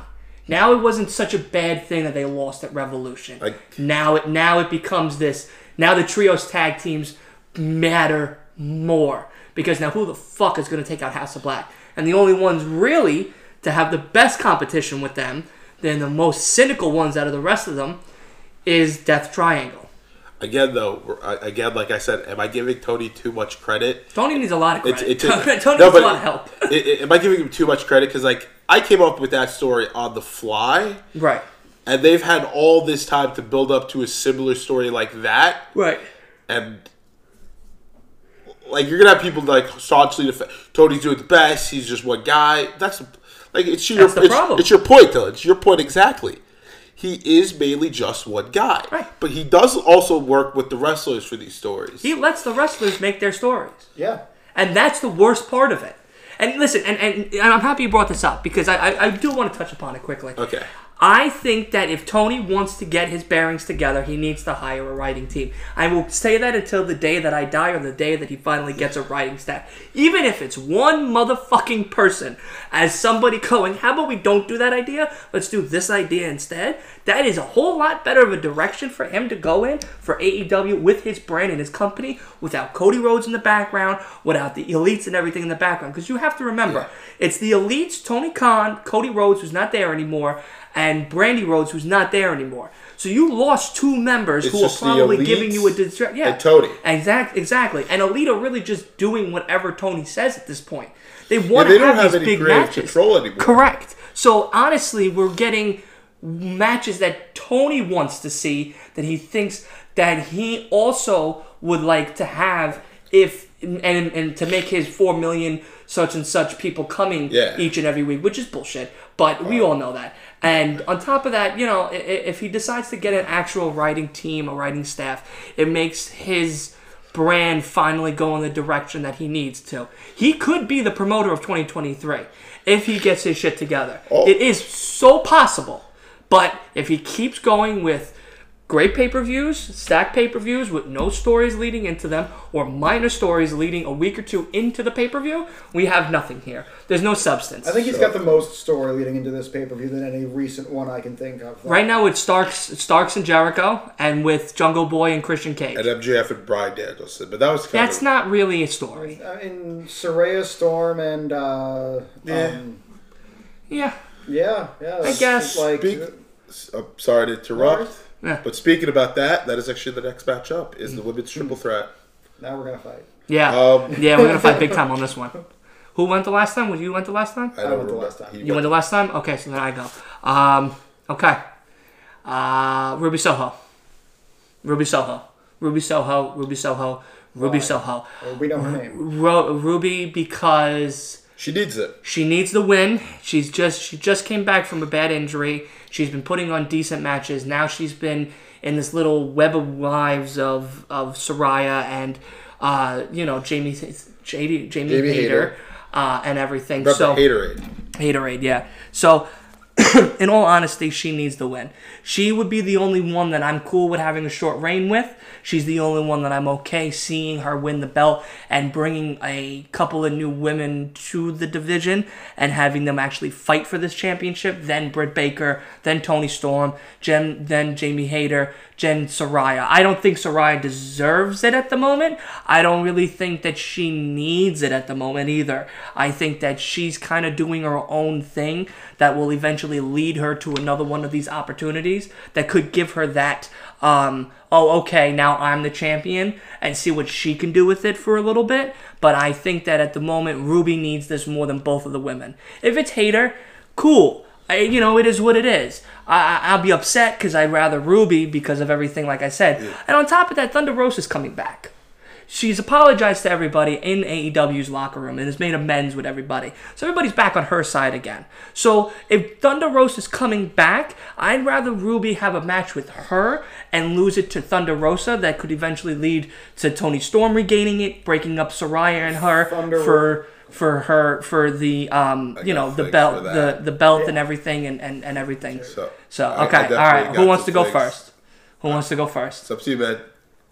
Now it wasn't such a bad thing that they lost at Revolution. Like- now it now it becomes this. Now the trios tag teams matter more because now who the fuck is going to take out House of Black? And the only ones really to have the best competition with them, then the most cynical ones out of the rest of them, is Death Triangle. again, though, again, like I said, am I giving Tony too much credit? Tony needs a lot of credit. it's Tony no, needs a lot of help. i- i- am I giving him too much credit? Because like I came up with that story on the fly, right. and they've had all this time to build up to a similar story like that, Right. and like you're gonna have people like staunchly defend Tony's doing the best. He's just one guy. That's like it's your That's the it's, problem. it's your point though. It's your point exactly. He is mainly just one guy, Right. but he does also work with the wrestlers for these stories. He lets the wrestlers make their stories. Yeah. And that's the worst part of it. And listen, and, and, and I'm happy you brought this up because I, I, I do want to touch upon it quickly. Okay. I think that if Tony wants to get his bearings together, he needs to hire a writing team. I will say that until the day that I die or the day that he finally gets a writing staff. Even if it's one motherfucking person as somebody going, how about we don't do that idea? Let's do this idea instead. That is a whole lot better of a direction for him to go in for AEW with his brand and his company without Cody Rhodes in the background, without the elites and everything in the background. Because you have to remember, it's the elites, Tony Khan, Cody Rhodes, who's not there anymore, and Brandi Rhodes, who's not there anymore. So you lost two members It's who are probably giving you a distraction. yeah, and Tony. Exact, exactly. And Elite are really just doing whatever Tony says at this point. They want they to don't have, have these any big matches. control anymore. Correct. So honestly, we're getting matches that Tony wants to see that he thinks that he also would like to have if and and to make his four million such and such people coming Yeah. each and every week, which is bullshit. But we all know that. And on top of that, you know, if he decides to get an actual writing team, a writing staff, it makes his brand finally go in the direction that he needs to. He could be the promoter of 2023 if he gets his shit together. Oh. It is so possible. But if he keeps going with great pay per views, stacked pay per views with no stories leading into them, or minor stories leading a week or two into the pay per view, we have nothing here. There's no substance. I think he's got the most story leading into this pay per view than any recent one I can think of. right now it's Starks, Starks and Jericho, and with Jungle Boy and Christian Cage. And MJF and Bryan Danielson, but that was kind That's of not really a story. I mean, Saraya Storm and uh, Yeah. um, Yeah. yeah, yeah. I guess. like Speak- I'm sorry to interrupt. Yeah. But speaking about that, that is actually the next match up is Mm. the women's triple threat. now we're gonna fight. Yeah. Um, yeah, we're gonna fight big time on this one. Who went the last time? Would you went the last time? I I don't went the remember. last time. He You went the last time? Okay, so then I go. Um, okay. Uh, Ruby Soho. Ruby Soho. Ruby Soho. Ruby Soho. Ruby Why? Soho. Or we know her name. Ro- Ruby because She needs it. she needs the win. She's just she just came back from a bad injury. She's been putting on decent matches. Now she's been in this little web of lives of of Saraya and uh, you know Jamie Jamie Jamie, Jamie Hayter, Hayter. uh, and everything. Remember so Haterade. Haterade, yeah. So, in all honesty, she needs to win. She would be the only one that I'm cool with having a short reign with. She's the only one that I'm okay seeing her win the belt and bringing a couple of new women to the division and having them actually fight for this championship. Then Britt Baker, then Toni Storm, Jen, then Jamie Hayter, Jen Saraya. I don't think Saraya deserves it at the moment. I don't really think that she needs it at the moment either. I think that she's kind of doing her own thing that will eventually lead her to another one of these opportunities that could give her that um oh okay now I'm the champion and see what she can do with it for a little bit but I think that at the moment Ruby needs this more than both of the women if it's Hayter cool I, you know, it is what it is. I, I- I'll be upset because I'd rather Ruby because of everything, like I said. And on top of that, Thunder Rosa's coming back. She's apologized to everybody in AEW's locker room and has made amends with everybody. So everybody's back on her side again. So if Thunder Rosa's coming back, I'd rather Ruby have a match with her and lose it to Thunder Rosa that could eventually lead to Toni Storm regaining it, breaking up Saraya and her Thunder for for her for the um you know the belt the the belt and everything and, and and everything. So, So I- I okay, all definitely right. got Who wants some to go first? Who wants to go first? It's up to you, man.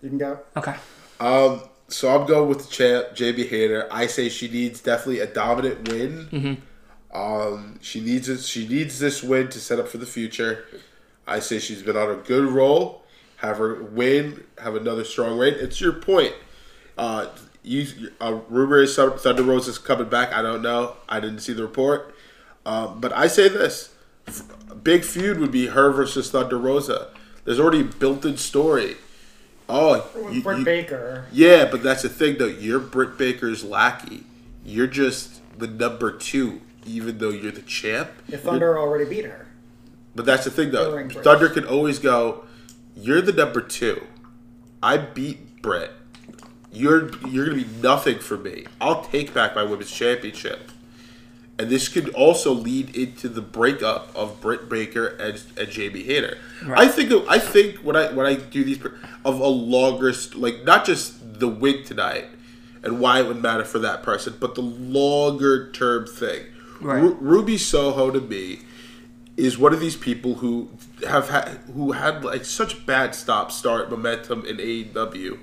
You can go. Okay. Um, so I'm going with the champ, JB Hayter. I say she needs definitely a dominant win. Um, she needs it. She needs this win to set up for the future. I say she's been on a good roll. Have her win. Have another strong reign. It's your point. Uh, you, uh, rumor is Thunder Rosa is coming back. I don't know. I didn't see the report. Um, but I say this: a big feud would be her versus Thunder Rosa. There's already a built-in story. Oh, you- Britt you- Baker. yeah, but that's the thing though. You're Britt Baker's lackey. You're just the number two, even though you're the champ. If Thunder already beat her. But that's the thing though. Britt. Thunder can always go. You're the number two. I beat Britt. You're you're gonna be nothing for me. I'll take back my women's championship. And this could also lead into the breakup of Britt Baker and, and Jamie Hayter. I think of- I think when I when I do these of a longer like not just the win tonight and why it would matter for that person, but the longer term thing. Right. Ru- Ruby Soho to me is one of these people who have had who had like such bad stop start momentum in AEW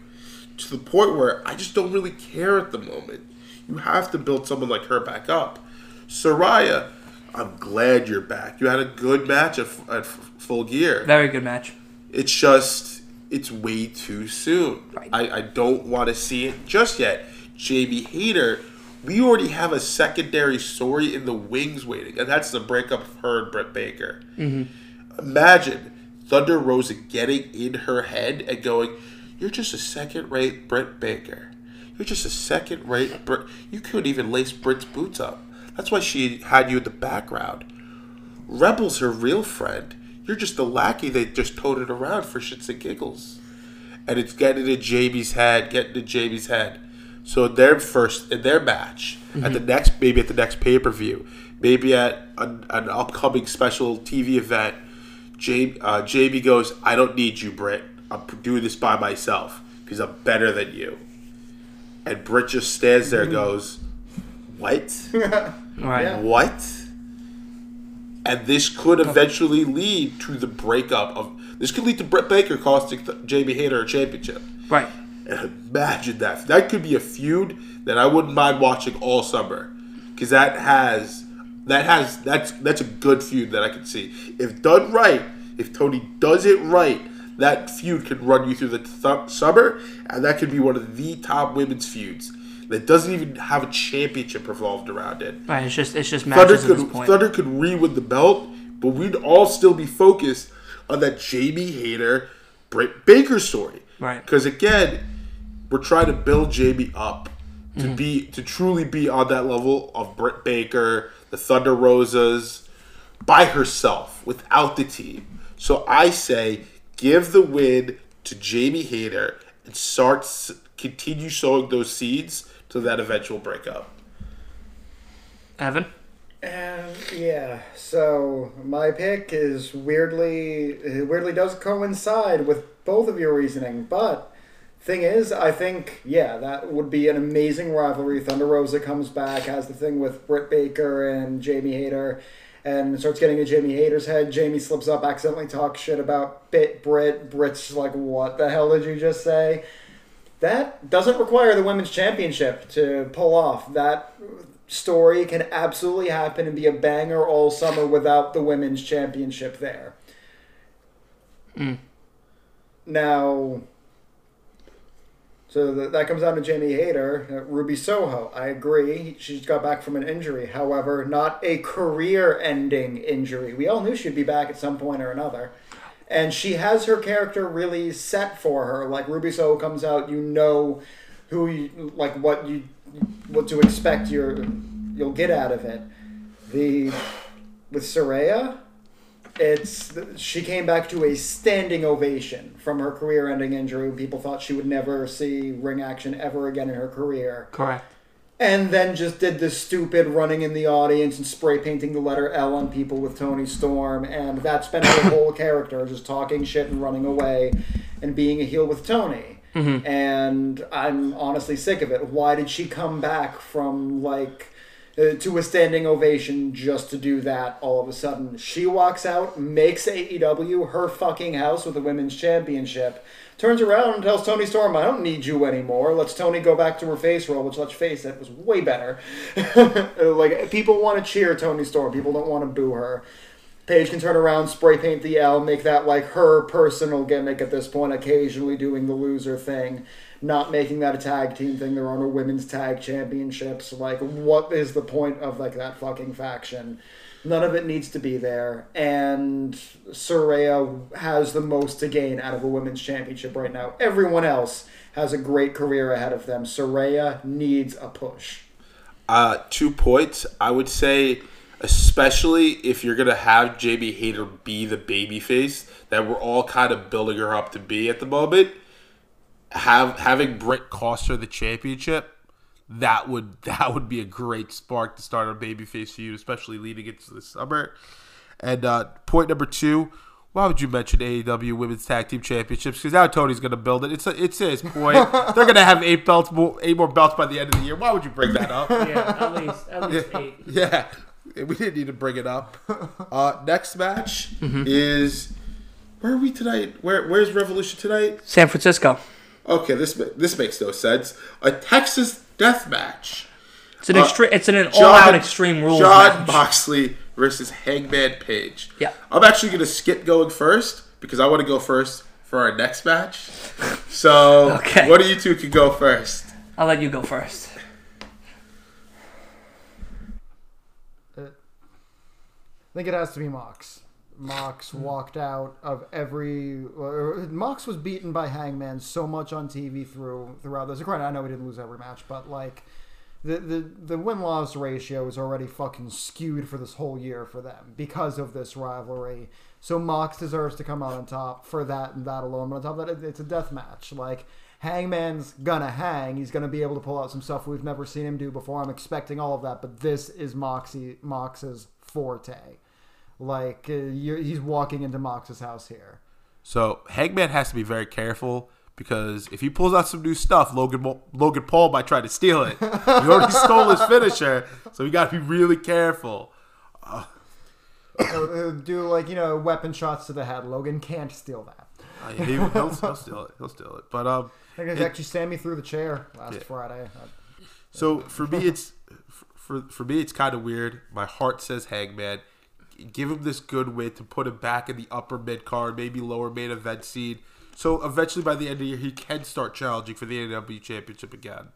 to the point where I just don't really care at the moment. You have to build someone like her back up. Saraya, I'm glad you're back. You had a good match at, at Full Gear. Very good match. It's just it's way too soon. Right. I, I don't want to see it just yet. JB Hayter, we already have a secondary story in the wings waiting, and that's the breakup of her and Britt Baker. Mm-hmm. Imagine Thunder Rosa getting in her head and going, "You're just a second-rate Britt Baker. You're just a second-rate Britt. You couldn't even lace Britt's boots up. That's why she had you in the background. Rebel's her real friend. You're just a lackey they just toted around for shits and giggles. And it's getting to Jamie's head, getting to Jamie's head. So their first in their match at the next, maybe at the next pay per view, maybe at an, an upcoming special TV event, Jamie, uh, Jamie goes, "I don't need you, Britt. I'm doing this by myself because I'm better than you." And Britt just stands there, and goes, "What?" Right. What? And this could eventually lead to the breakup of. This could lead to Britt Baker costing th- Jamie Hayter a championship. Right. And imagine that. That could be a feud that I wouldn't mind watching all summer, because that has that has that's that's a good feud that I can see if done right. If Tony does it right, that feud could run you through the th- summer, and that could be one of the top women's feuds that doesn't even have a championship revolved around it. Right. It's just it's just Thunder matches could point. Thunder could re-win the belt, but we'd all still be focused on that Jamie Hayter, Britt Baker story. Right. Because again, we're trying to build Jamie up to Mm-hmm. be to truly be on that level of Britt Baker, the Thunder Rosas, by herself without the team. So I say, give the win to Jamie Hayter and start continue sowing those seeds to that eventual breakup. Evan. And yeah, so my pick is weirdly it weirdly does coincide with both of your reasoning, but thing is, I think yeah, that would be an amazing rivalry. Thunder Rosa comes back, has the thing with Britt Baker and Jamie Hayter, and starts getting in Jamie Hayter's head. Jamie slips up, accidentally talks shit about Bit Britt. Britt's like, "What the hell did you just say?" That doesn't require the women's championship to pull off. That story can absolutely happen and be a banger all summer without the women's championship there. Now, so th- that comes down to Jamie Hayter, uh, Ruby Soho. I agree. She's got back from an injury. However, not a career ending injury. We all knew she'd be back at some point or another. And she has her character really set for her. Like Ruby Soho comes out, you know who you like what you what to expect you're you'll get out of it. The with Saraya, it's she came back to a standing ovation from her career-ending injury. People thought she would never see ring action ever again in her career, Correct. And then just did this stupid running in the audience and spray painting the letter L on people with Toni Storm, and that's been her whole character, just talking shit and running away, and being a heel with Toni. Mm-hmm. And I'm honestly sick of it. Why did she come back from like uh, to a standing ovation just to do that all of a sudden? She walks out, makes AEW her fucking house with the women's championship, turns around and tells Toni Storm, "I don't need you anymore." Lets Toni go back to her face role, which let's face it was way better. like people want to cheer Toni Storm, people don't want to boo her. Paige can turn around, spray paint the L, make that like her personal gimmick at this point, occasionally doing the loser thing, not making that a tag team thing. They're on a women's tag championships. Like, what is the point of like that fucking faction? None of it needs to be there. And Saraya has the most to gain out of a women's championship right now. Everyone else has a great career ahead of them. Saraya needs a push. Uh, two points. I would say, especially if you're gonna have JB Hayter be the babyface that we're all kind of building her up to be at the moment, have having Britt cost her the championship. That would that would be a great spark to start a babyface feud, especially leading into the summer. And uh, point number two, why would you mention AEW Women's Tag Team Championships? Because now Tony's going to build it. It's a, it's his point. They're going to have eight belts, more, eight more belts by the end of the year. Why would you bring that up? Yeah, at least at least eight. Yeah. we didn't need to bring it up. Uh, next match is where are we tonight? Where where's Revolution tonight? San Francisco. Okay, this this makes no sense. A Texas death match. It's an uh, extreme. It's an, an John- all-out extreme rules John match. Moxley versus Hangman Page. Yeah. I'm actually going to skip going first because I want to go first for our next match. So, Okay. one of you two can go first. I'll let you go first. Uh, I think it has to be Mox. Mox walked out of every. Uh, Mox was beaten by Hangman so much on TV through throughout this. Granted, I know he didn't lose every match, but like the the the win loss ratio is already fucking skewed for this whole year for them because of this rivalry. So Mox deserves to come out on top for that and that alone. But on top of that, it- it's a death match. Like Hangman's gonna hang. He's gonna be able to pull out some stuff we've never seen him do before. I'm expecting all of that, but this is Moxie Mox's forte. Like uh, he's walking into Mox's house here. So, Hangman has to be very careful because if he pulls out some new stuff, Logan Logan Paul might try to steal it. He already stole his finisher, so we got to be really careful. Uh, uh, do like you know weapon shots to the head. Logan can't steal that. Uh, yeah, he, he'll, he'll steal it. He'll steal it. But um, I think It- actually Sammy threw the chair last Yeah. Friday. So for me, it's for for me, it's kind of weird. My heart says Hangman. Give him this good win to put him back in the upper mid card, maybe lower main event seed. So eventually, by the end of the year, he can start challenging for the AEW Championship again.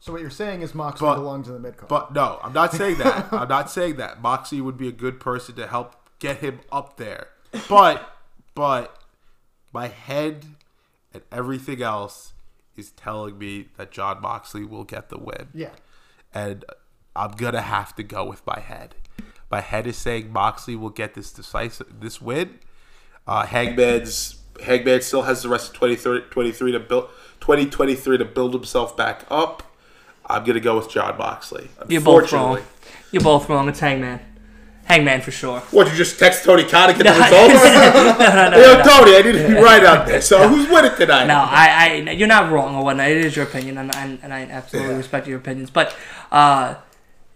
So what you're saying is Moxley But- belongs in the mid card. But no, I'm not saying that. I'm not saying that. Moxie would be a good person to help get him up there. But but my head and everything else is telling me that Jon Moxley will get the win. yeah, and I'm gonna have to go with my head. My head is saying Moxley will get this decisive this win. Uh, Hangman's Hangman still has the rest of 2023 to build 2023 to build himself back up. I'm gonna go with Jon Moxley. You're both wrong. You're both wrong. It's Hangman. Hangman for sure. What you just text Tony Khan to get No, the results? no, no, no, Yo, no. Tony, I need to be right on this. So who's winning tonight? No, I, I, you're not wrong or whatnot. It is your opinion, and, and, and I absolutely Yeah. respect your opinions. But, uh,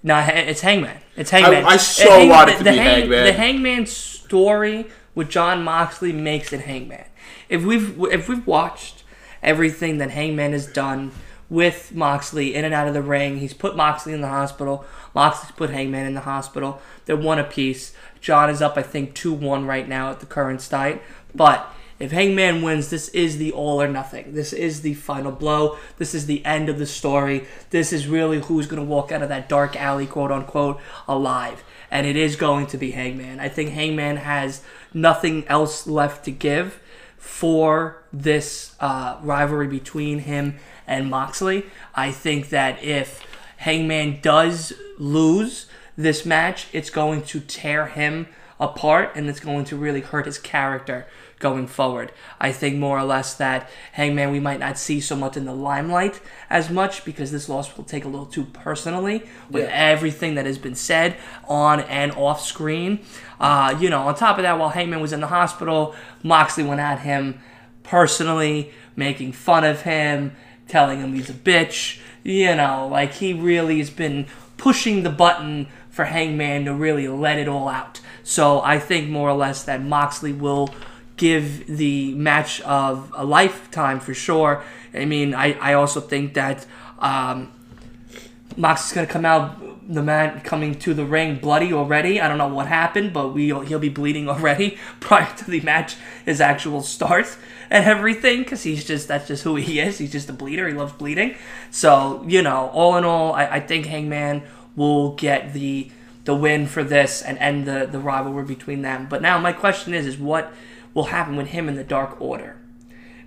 no, it's Hangman. It's Hangman. I so Hang- want it to the be Hang- Hangman. The Hangman story with Jon Moxley makes it Hangman. If we've if we've watched everything that Hangman has done with Moxley in and out of the ring, he's put Moxley in the hospital. Moxley's put Hangman in the hospital. They're one apiece. Jon is up, I think, two one right now at the current state. But if Hangman wins, this is the all or nothing. This is the final blow. This is the end of the story. This is really who's going to walk out of that dark alley, quote unquote, alive. And it is going to be Hangman. I think Hangman has nothing else left to give for this uh, rivalry between him and Moxley. I think that if Hangman does lose this match, it's going to tear him apart and it's going to really hurt his character going forward. I think more or less that Hangman we might not see so much in the limelight as much because this loss will take a little too personally with everything that has been said on and off screen. Uh, you know, on top of that, while Hangman was in the hospital, Moxley went at him personally, making fun of him, telling him he's a bitch. You know, like he really has been pushing the button for Hangman to really let it all out. So I think more or less that Moxley will give the match of a lifetime for sure. I mean, I, I also think that um, Mox is going to come out, the man coming to the ring bloody already. I don't know what happened, but we he'll be bleeding already prior to the match, his actual start and everything, because he's just that's just who he is. He's just a bleeder. He loves bleeding. So you know, all in all, I, I think Hangman will get the the win for this and end the the rivalry between them. But now my question is, is what will happen with him in the Dark Order?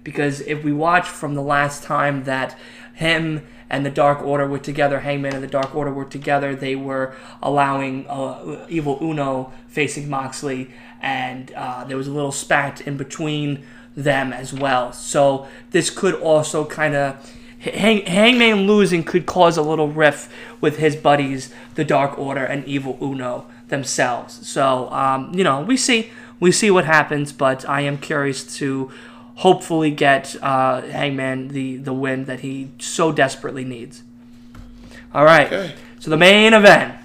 because if we watch from the last time that him and the Dark Order were together, Hangman and the Dark Order were together, they were allowing uh, Evil Uno facing Moxley, and uh, there was a little spat in between them as well. So this could also kind of. Hang, Hangman losing could cause a little rift with his buddies, the Dark Order and Evil Uno themselves. So um, you know, we see we see what happens, but I am curious to hopefully get uh, Hangman the the win that he so desperately needs. All right, Okay. so the main event: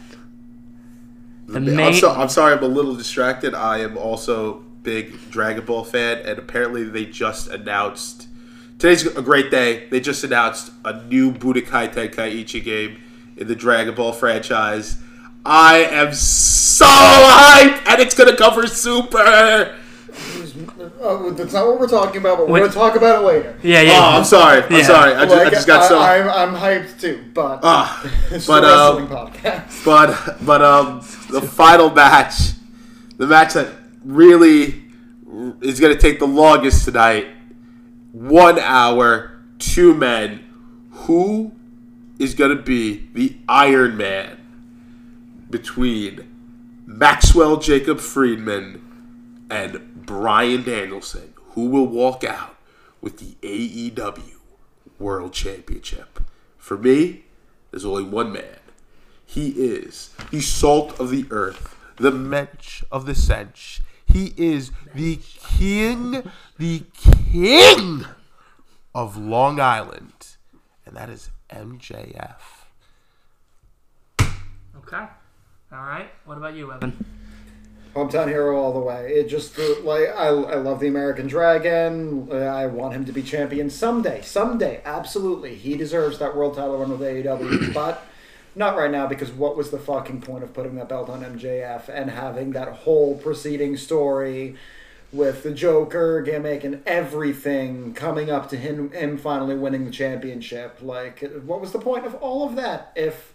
The I'm, main. so, I'm sorry, I'm a little distracted. I am also big Dragon Ball fan, and apparently they just announced today's a great day. They just announced a new Budokai Tenkaichi game in the Dragon Ball franchise. I am so hyped, and it's gonna cover Super. Oh, that's not what we're talking about, but we're Wait. going to talk about it later. yeah, yeah. Oh. I'm sorry. I'm Yeah. sorry. I just, I Like, just got so. I, am I'm hyped too, but Ah, it's but a wrestling um, podcast. but but um, the final match, the match that really is going to take the longest tonight. One hour, two men. Who is going to be the Iron Man between Maxwell Jacob Friedman and Bryan Danielson? Who will walk out with the AEW World Championship? For me, there's only one man. He is the salt of the earth, the mensch of the sench. He is the king, the king of Long Island, and that is MJF. Okay. All right. What about you, Evan? Hometown hero all the way. It just like I, I love the American Dragon. Uh, I want him to be champion someday. Someday, absolutely, he deserves that world title run with AEW. but not right now because what was the fucking point of putting that belt on MJF and having that whole preceding story with the Joker gimmick and everything coming up to him him finally winning the championship? Like, what was the point of all of that if?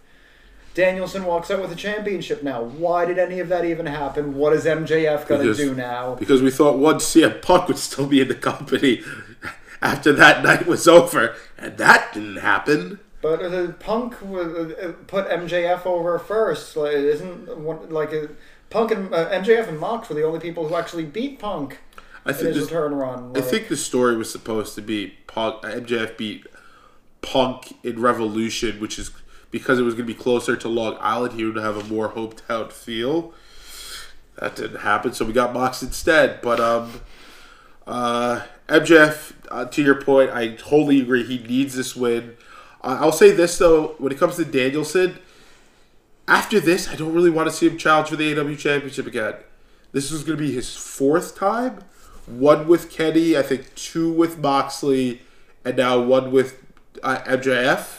Danielson walks out with a championship now. Why did any of that even happen? What is MJF going to do now? Because we thought one CM Punk would still be in the company after that night was over, and that didn't happen. But uh, Punk was, uh, put MJF over first. Like, isn't one, like uh, Punk and uh, MJF and Mox were the only people who actually beat Punk I in think his this, return run. I think the story was supposed to be Punk, MJF beat Punk in Revolution, which is because it was going to be closer to Long Island. He would have a more hometown feel. That didn't happen, so we got Mox instead. But um, uh, MJF, uh, to your point, I totally agree. He needs this win. I I'll say this though, when it comes to Danielson, after this, I don't really want to see him challenge for the AW Championship again. This is going to be his fourth time. One with Kenny, I think two with Moxley, and now one with uh, MJF.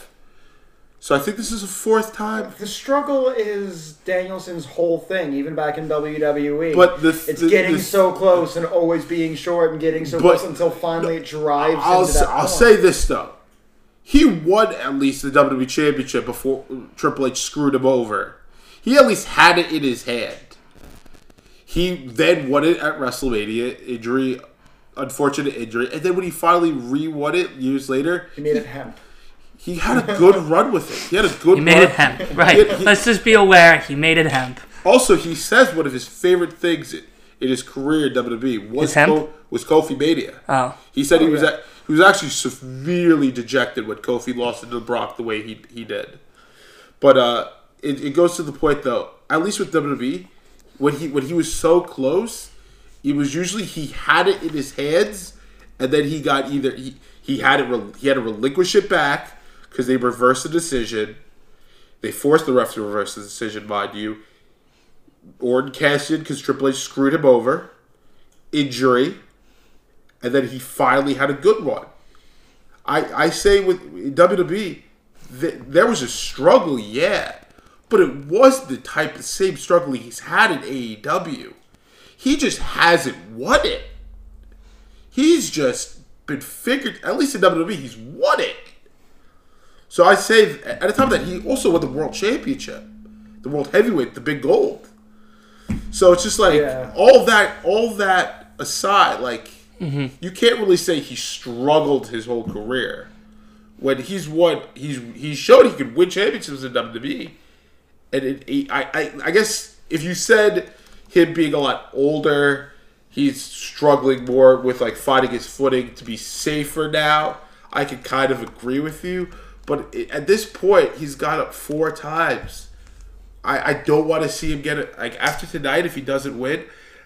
So I think this is a fourth time. the struggle is Danielson's whole thing, even back in WWE. But the- it's the- getting the- so close and always being short and getting so close until finally it drives I'll, into s- that I'll say this though. He won at least the WWE Championship before Triple H screwed him over. He at least had it in his hand. He then won it at WrestleMania, injury, unfortunate injury, and then when he finally re-won it years later, he made it hemp. He had a good run with it. He had a good. He made run. it hemp. Right. He- he- Let's just be aware. He made it hemp. Also, he says one of his favorite things in in his career in WWE was? Ko- was Kofi Mania. Oh. He said he was yeah. at, he was actually severely dejected when Kofi lost to Brock the way he he did. But uh, it, it goes to the point though. At least with WWE, when he when he was so close, it was usually he had it in his hands, and then he got either he, he had it he had to relinquish it back because they reversed the decision. They forced the ref to reverse the decision, mind you. Orton cashed in because Triple H screwed him over. Injury. And then he finally had a good one. I, I say with WWE, th- there was a struggle, yeah. But it was the type of same struggle he's had in AEW. He just hasn't won it. He's just been figured, at least in WWE, he's won it. So I say, at the time that he also won the World Championship, the World Heavyweight, the big gold. So it's just like Yeah. all that, all that aside, like mm-hmm. you can't really say he struggled his whole career. When he's won, he's he showed he could win championships in WWE, and it, he, I, I I guess if you said him being a lot older, he's struggling more with like finding his footing to be safer now. I could kind of agree with you, but at this point, he's got up four times. I, I don't want to see him get it like after tonight if he doesn't win.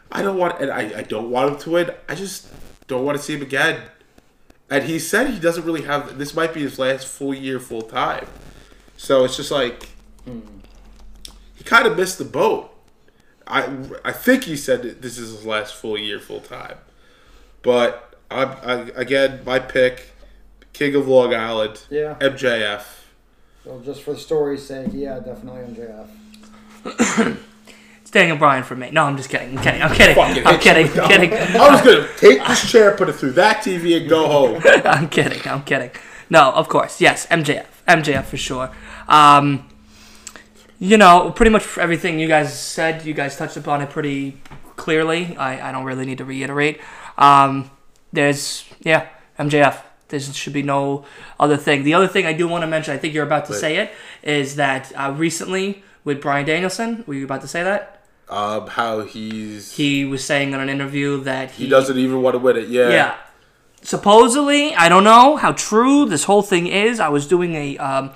I don't want and I, I don't want him to win. I just don't want to see him again. And he said he doesn't really have this might be his last full year full time. So it's just like hmm, he kind of missed the boat. I I think he said this is his last full year full time, but I'm I, again my pick, King of Long Island, Yeah. MJF. Well, just for the story's sake, yeah, definitely MJF. It's Daniel Bryan for me. No, I'm just kidding. I'm kidding. I'm kidding. Fucking I'm kidding. I'm kidding. I was gonna take this chair, put it through that TV, and go home. I'm kidding. I'm kidding. No, of course. Yes, MJF. MJF for sure. Um, you know, pretty much everything you guys said, you guys touched upon it pretty clearly. I, I don't really need to reiterate. Um, there's, yeah, MJF. There should be no other thing. The other thing I do want to mention, I think you're about to Wait. say it, is that uh, recently with Bryan Danielson, were you about to say that? Um, how he's He was saying in an interview that he doesn't even want to win it. Yeah. yeah. Supposedly, I don't know how true this whole thing is. I was doing a um,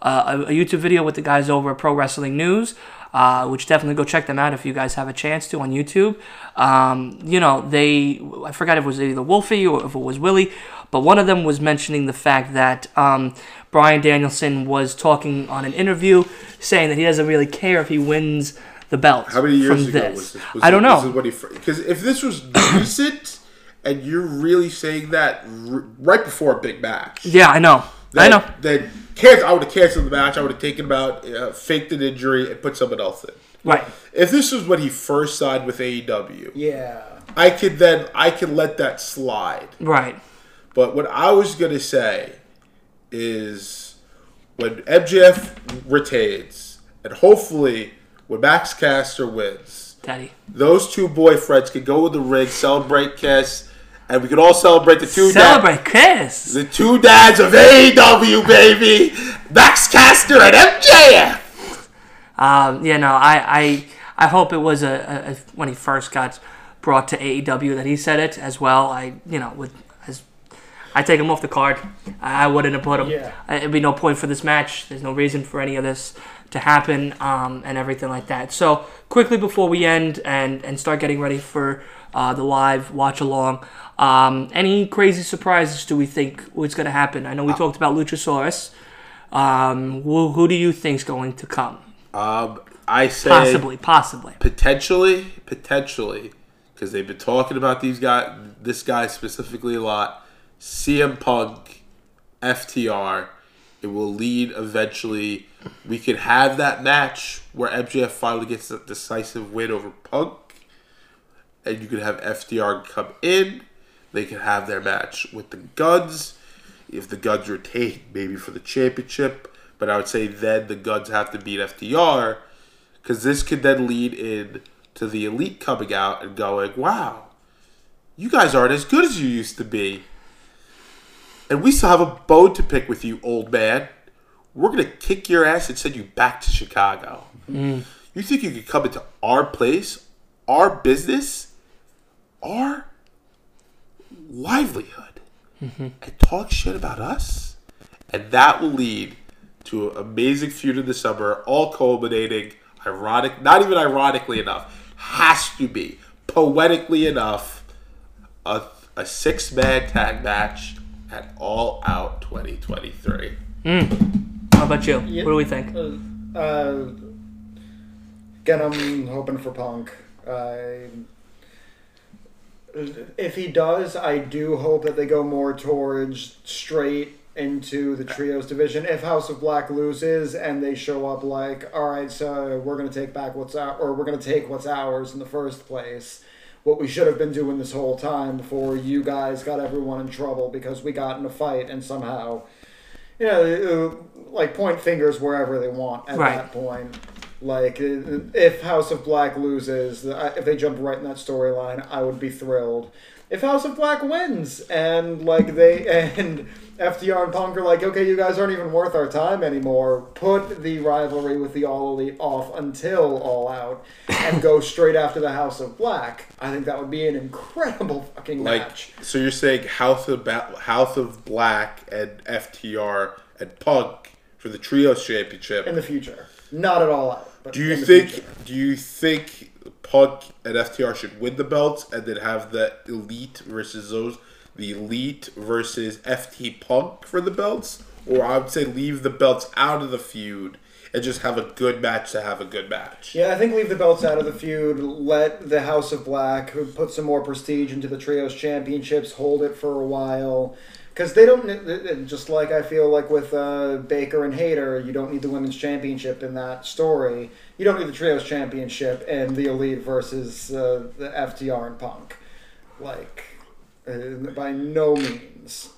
uh, a a YouTube video with the guys over at Pro Wrestling News, uh, which definitely go check them out if you guys have a chance to on YouTube. Um, you know, they I forgot if it was either Wolfie or if it was Willie, but one of them was mentioning the fact that um, Bryan Danielson was talking on an interview saying that he doesn't really care if he wins the belt. How many years from ago this. was this? Was I don't it- know. This is what he because if this was recent and you're really saying that r- right before a big match, yeah, I know. I know. Then can- I would have canceled the match. I would have taken him out, uh, faked an injury, and put someone else in. Right. If this was when he first signed with AEW, Yeah. I could then I could let that slide. Right. But what I was gonna say is when MJF retains, and hopefully when Max Caster wins, Daddy. those two boyfriends could go in the ring, celebrate Kiss, and we could all celebrate the two dads, Celebrate Kiss. the two dads of AEW, baby, Max Caster and MJF. Um, yeah, no, I, I, I hope it was a, a, a when he first got brought to AEW that he said it as well. I, you know, with as I take him off the card, I, I wouldn't have put him. Yeah. It'd be no point for this match. There's no reason for any of this to happen um, and everything like that. So quickly before we end and and start getting ready for uh, the live watch along. Um, any crazy surprises do we think was going to happen? I know we talked about Luchasaurus. Um, who, who do you think's going to come? Um, I say Possibly, possibly. potentially, potentially, because they've been talking about these guy, this guy specifically a lot. CM Punk, FTR. It will lead eventually. We could have that match where MJF finally gets a decisive win over Punk, and you could have FTR come in. They could have their match with the Gunns. If the Gunns retain, maybe for the championship. But I would say then the Gunns have to beat FTR because this could then lead in to the elite coming out and going, "Wow, you guys aren't as good as you used to be, and we still have a bone to pick with you, old man. We're gonna kick your ass and send you back to Chicago. Mm. You think you could come into our place, our business, our livelihood, and talk shit about us?" And that will lead to an amazing feud in the summer, all culminating, ironic, not even ironically enough, has to be poetically enough, a, a six man tag match at All Out 2023. How about you? What do we think? Uh, uh, again, I'm hoping for Punk. I if he does, I do hope that they go more towards straight into the trios division. If House of Black loses and they show up like, all right, so we're gonna take back what's our, or we're gonna take what's ours in the first place. What we should have been doing this whole time before you guys got everyone in trouble because we got in a fight and somehow, you know, like point fingers wherever they want at Right. that point. Like, if House of Black loses, if they jump right in that storyline, I would be thrilled. If House of Black wins and like they and FTR and Punk are like, okay, you guys aren't even worth our time anymore. Put the rivalry with the All Elite off until All Out and go straight after the House of Black. I think that would be an incredible fucking Like, match. so you're saying House of ba- House of Black and FTR and Punk for the Trios Championship. in the future. Not at all out. But Do you think? future. Do you think Punk and FTR should win the belts and then have the elite versus those, the elite versus FT Punk for the belts, or I would say leave the belts out of the feud and just have a good match to have a good match. Yeah, I think leave the belts out of the feud. Let the House of Black who put some more prestige into the trios championships. Hold it for a while, because they don't. Just like I feel like with uh, Baker and Hayter, you don't need the women's championship in that story. You don't need the trios championship and the Elite versus uh, the FTR and Punk. Like, uh, by no means.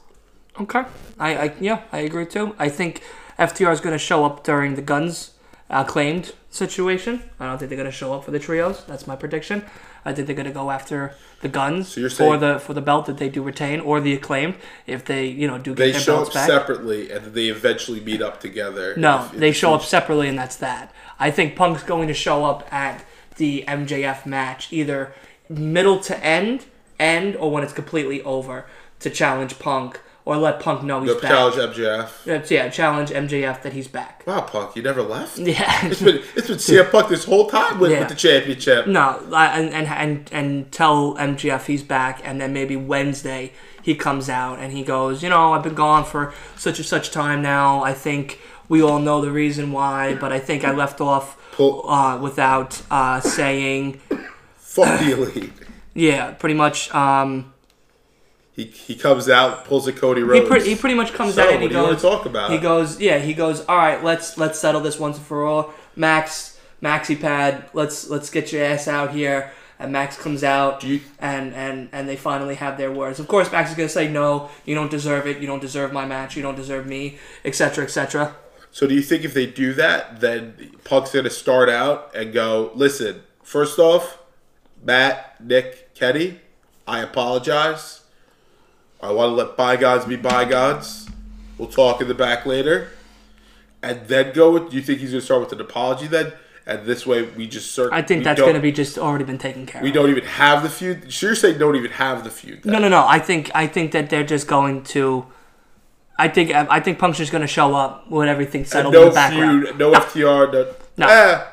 Okay. I, I yeah, I agree too. I think FTR is going to show up during the Gunns acclaimed situation. I don't think they're going to show up for the trios. That's my prediction. I think they're going to go after the Gunns So for the for the belt that they do retain or the acclaimed if they you know do get They their show belts up back. separately and they eventually meet up together. No, If- if they show up separately, and that's that. I think Punk's going to show up at the MJF match, either middle to end, end, or when it's completely over, to challenge Punk or let Punk know he's back. challenge MJF. That's- yeah, challenge MJF that he's back. Wow, Punk, you never left. Yeah. It's been it's been CM Punk this whole time with, Yeah. with the championship. No, I- and, and and and tell MJF he's back, and then maybe Wednesday he comes out and he goes, you know, I've been gone for such and such time now. I think we all know the reason why, but I think I left off Pull- uh, without uh, saying, Fuck the elite. yeah, pretty much. Um, He, he comes out, pulls a Cody he, Rhodes. pre- he pretty much comes So, out and he what do you wanna goes, talk about? he goes, yeah, he goes, all right, let's let's settle this once and for all. Max, Maxi Pad, let's let's get your ass out here. And Max comes out, you- and, and and they finally have their words. Of course, Max is gonna say, "No, you don't deserve it. You don't deserve my match. You don't deserve me, etc., etc." So do you think if they do that, then Punk's gonna start out and go, listen, first off, Matt, Nick, Kenny, I apologize. I want to let bygones be bygones. We'll talk in the back later. And then go with do you think he's gonna start with an apology then? And this way we just cert- I think that's gonna be just already been taken care we of. We don't even have the feud. So you're saying don't even have the feud then? No, no, no. I think I think that they're just going to. I think I think Punk's just gonna show up with everything settled in no the background. feud, no, FTR, no. No. Eh,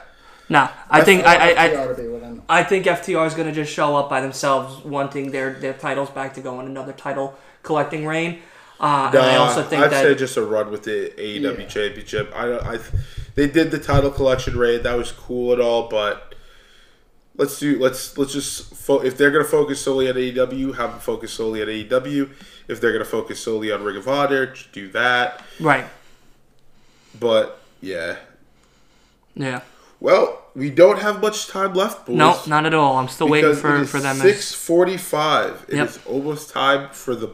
No, I think I, I, I FTR to be with him. I think FTR is going to just show up by themselves, wanting their, their titles back to go on another title collecting reign. Uh, and I also think I'd that say just a run with the AEW Yeah. Championship. I, I, they did the title collection raid. That was cool at all, but let's do let's let's just fo- if they're gonna focus solely on AEW, have them focus solely on AEW. If they're gonna focus solely on Ring of Honor, just do that. right, But yeah, yeah, well, we don't have much time left, boys. no, not at all. I'm still waiting for it is for them. Six forty-five. It is Yep. almost time for the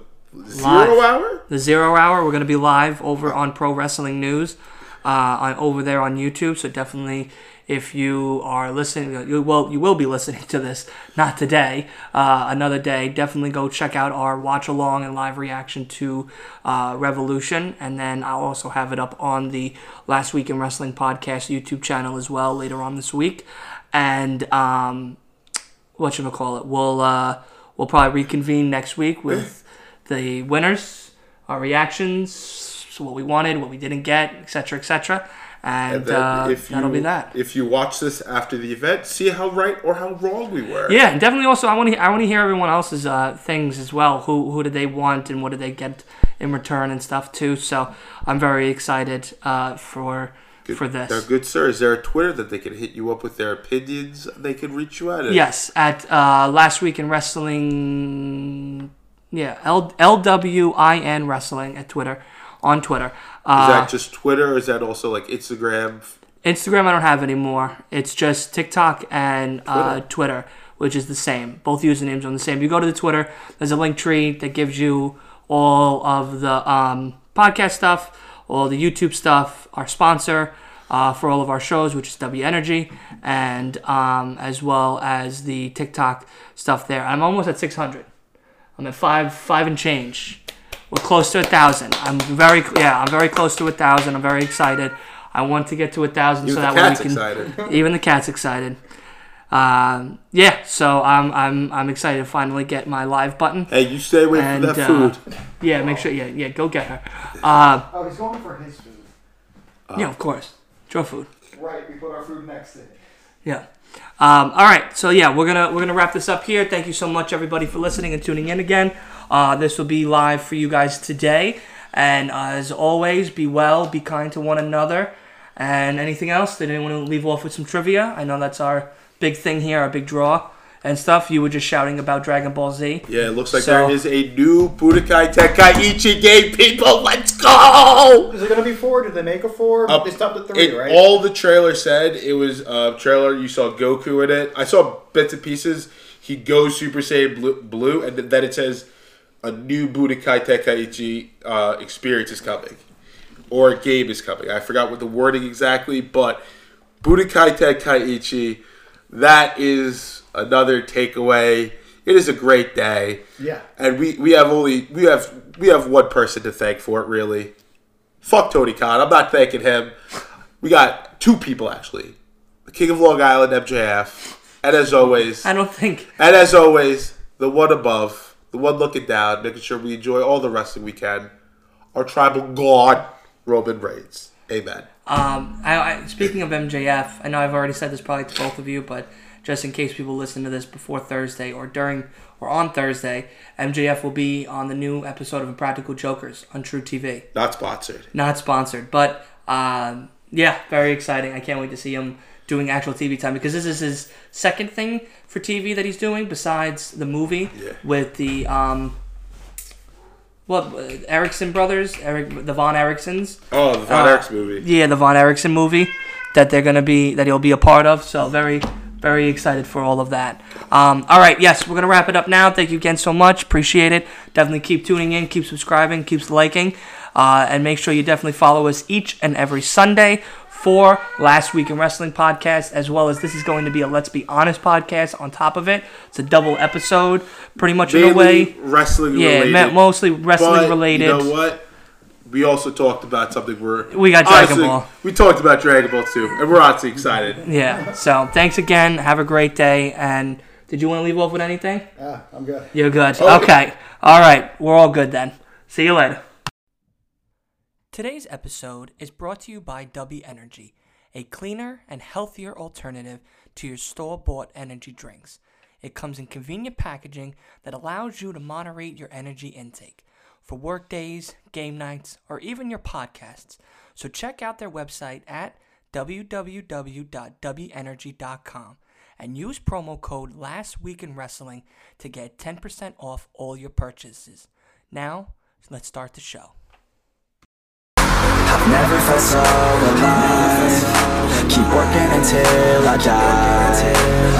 zero Live. hour. the zero hour. We're going to be live over on Pro Wrestling News, uh, on, over there on YouTube. So definitely, if you are listening, you will you will be listening to this not today, uh, another day. Definitely go check out our watch along and live reaction to uh, Revolution, and then I'll also have it up on the Last Week in Wrestling podcast YouTube channel as well later on this week, and. Um, what you call it? We'll uh, we'll probably reconvene next week with the winners, our reactions, what we wanted, what we didn't get, etc., etc. And, And uh, if you, that'll be that. If you watch this after the event, see how right or how wrong we were. Yeah, definitely. Also, I want to I want to hear everyone else's uh, things as well. Who who did they want and what did they get in return and stuff too. So I'm very excited uh, for for this. Now, good sir, is there a Twitter that they can hit you up with their opinions? They can reach you at it. Yes, at uh, last week in wrestling. Yeah, L L W I N wrestling at Twitter, on Twitter. Is Uh, that just Twitter, or is that also like Instagram? Instagram I don't have anymore. It's just TikTok and uh, Twitter, which is the same. Both usernames are on the same. You go to the Twitter, there's a link tree that gives you all of the um, podcast stuff, all the YouTube stuff, our sponsor uh, for all of our shows, which is W Energy, and um, as well as the TikTok stuff there. I'm almost at 600. I'm at five, five and change. We're close to a thousand. I'm very, yeah, I'm very close to a thousand. I'm very excited. I want to get to a thousand so that way we can. excited. Even the cat's excited. Um, yeah, so I'm I'm I'm excited to finally get my live button. Hey, you stay away from And, that uh, food. Yeah, make sure. Yeah, yeah, go get her. Uh, Oh, he's going for his food. yeah, of course. Your food. Right, we put our food next to it. Yeah. Um, all right. So yeah, we're gonna we're gonna wrap this up here. Thank you so much, everybody, for listening and tuning in again. Uh, this will be live for you guys today. And uh, as always, be well, be kind to one another, And anything else? Did anyone want to leave off with some trivia? I know that's our big thing here, our big draw and stuff. You were just shouting about Dragon Ball Z. Yeah, it looks like So- there is a new Budokai Tenkaichi game, people. Let's go! Is it going to be four? Did they make a four? Up- they stopped at three, It- right? All the trailer said it was a trailer. You saw Goku in it. I saw bits and pieces. He goes Super Saiyan blue, blue and then it says a new Budokai Tenkaichi uh, experience is coming, or a game is coming. I forgot what the wording exactly, but Budokai Tenkaichi. That is another takeaway. It is a great day. Yeah. And we, we have only we have we have one person to thank for it really. Fuck Tony Khan. I'm not thanking him. We got two people actually. The King of Long Island, MJF. And as always I don't think. and as always, the one above, the one looking down, making sure we enjoy all the wrestling we can. Our tribal god, Roman Reigns. Amen. Um, I, I, speaking of MJF, I know I've already said this probably to both of you, but just in case people listen to this before Thursday or during or on Thursday, MJF will be on the new episode of Impractical Jokers on True TV. Not sponsored. Not sponsored, but um, yeah, very exciting. I can't wait to see him doing actual TV time because this is his second thing for TV that he's doing besides the movie Yeah. with the um, what Erickson brothers, Eric the Von Ericksons. Oh, the Von Uh, Erichs movie. Yeah, the Von Erickson movie that they're gonna be that he'll be a part of. So very, very excited for all of that. Um, all right, yes, we're gonna wrap it up now. Thank you again so much. Appreciate it. Definitely keep tuning in, keep subscribing, keep liking, uh, and make sure you definitely follow us each and every Sunday for Last Week in Wrestling podcast, as well as this is going to be a Let's Be Honest podcast on top of it. It's a double episode, pretty much in a way. wrestling Yeah, related. mostly wrestling but related. You know what? We also talked about something we're We got Dragon honestly, Ball. We talked about Dragon Ball too, and we're honestly excited. Yeah. So thanks again. Have a great day. And did you want to leave off with anything? Yeah, I'm good. You're good. Oh. Okay. All right. We're all good then. See you later. Today's episode is brought to you by W Energy, a cleaner and healthier alternative to your store bought energy drinks. It comes in convenient packaging that allows you to moderate your energy intake for work days, game nights, or even your podcasts. So check out their website at www.wenergy.com and use promo code Last Week in Wrestling to get 10% off all your purchases. Now, let's start the show. I've never felt so alive Keep working until I die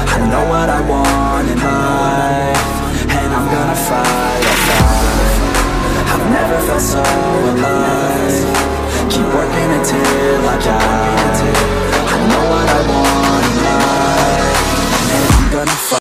I know what I want in life And I'm gonna fight Never felt so alive. Keep working until I die. I know what I want.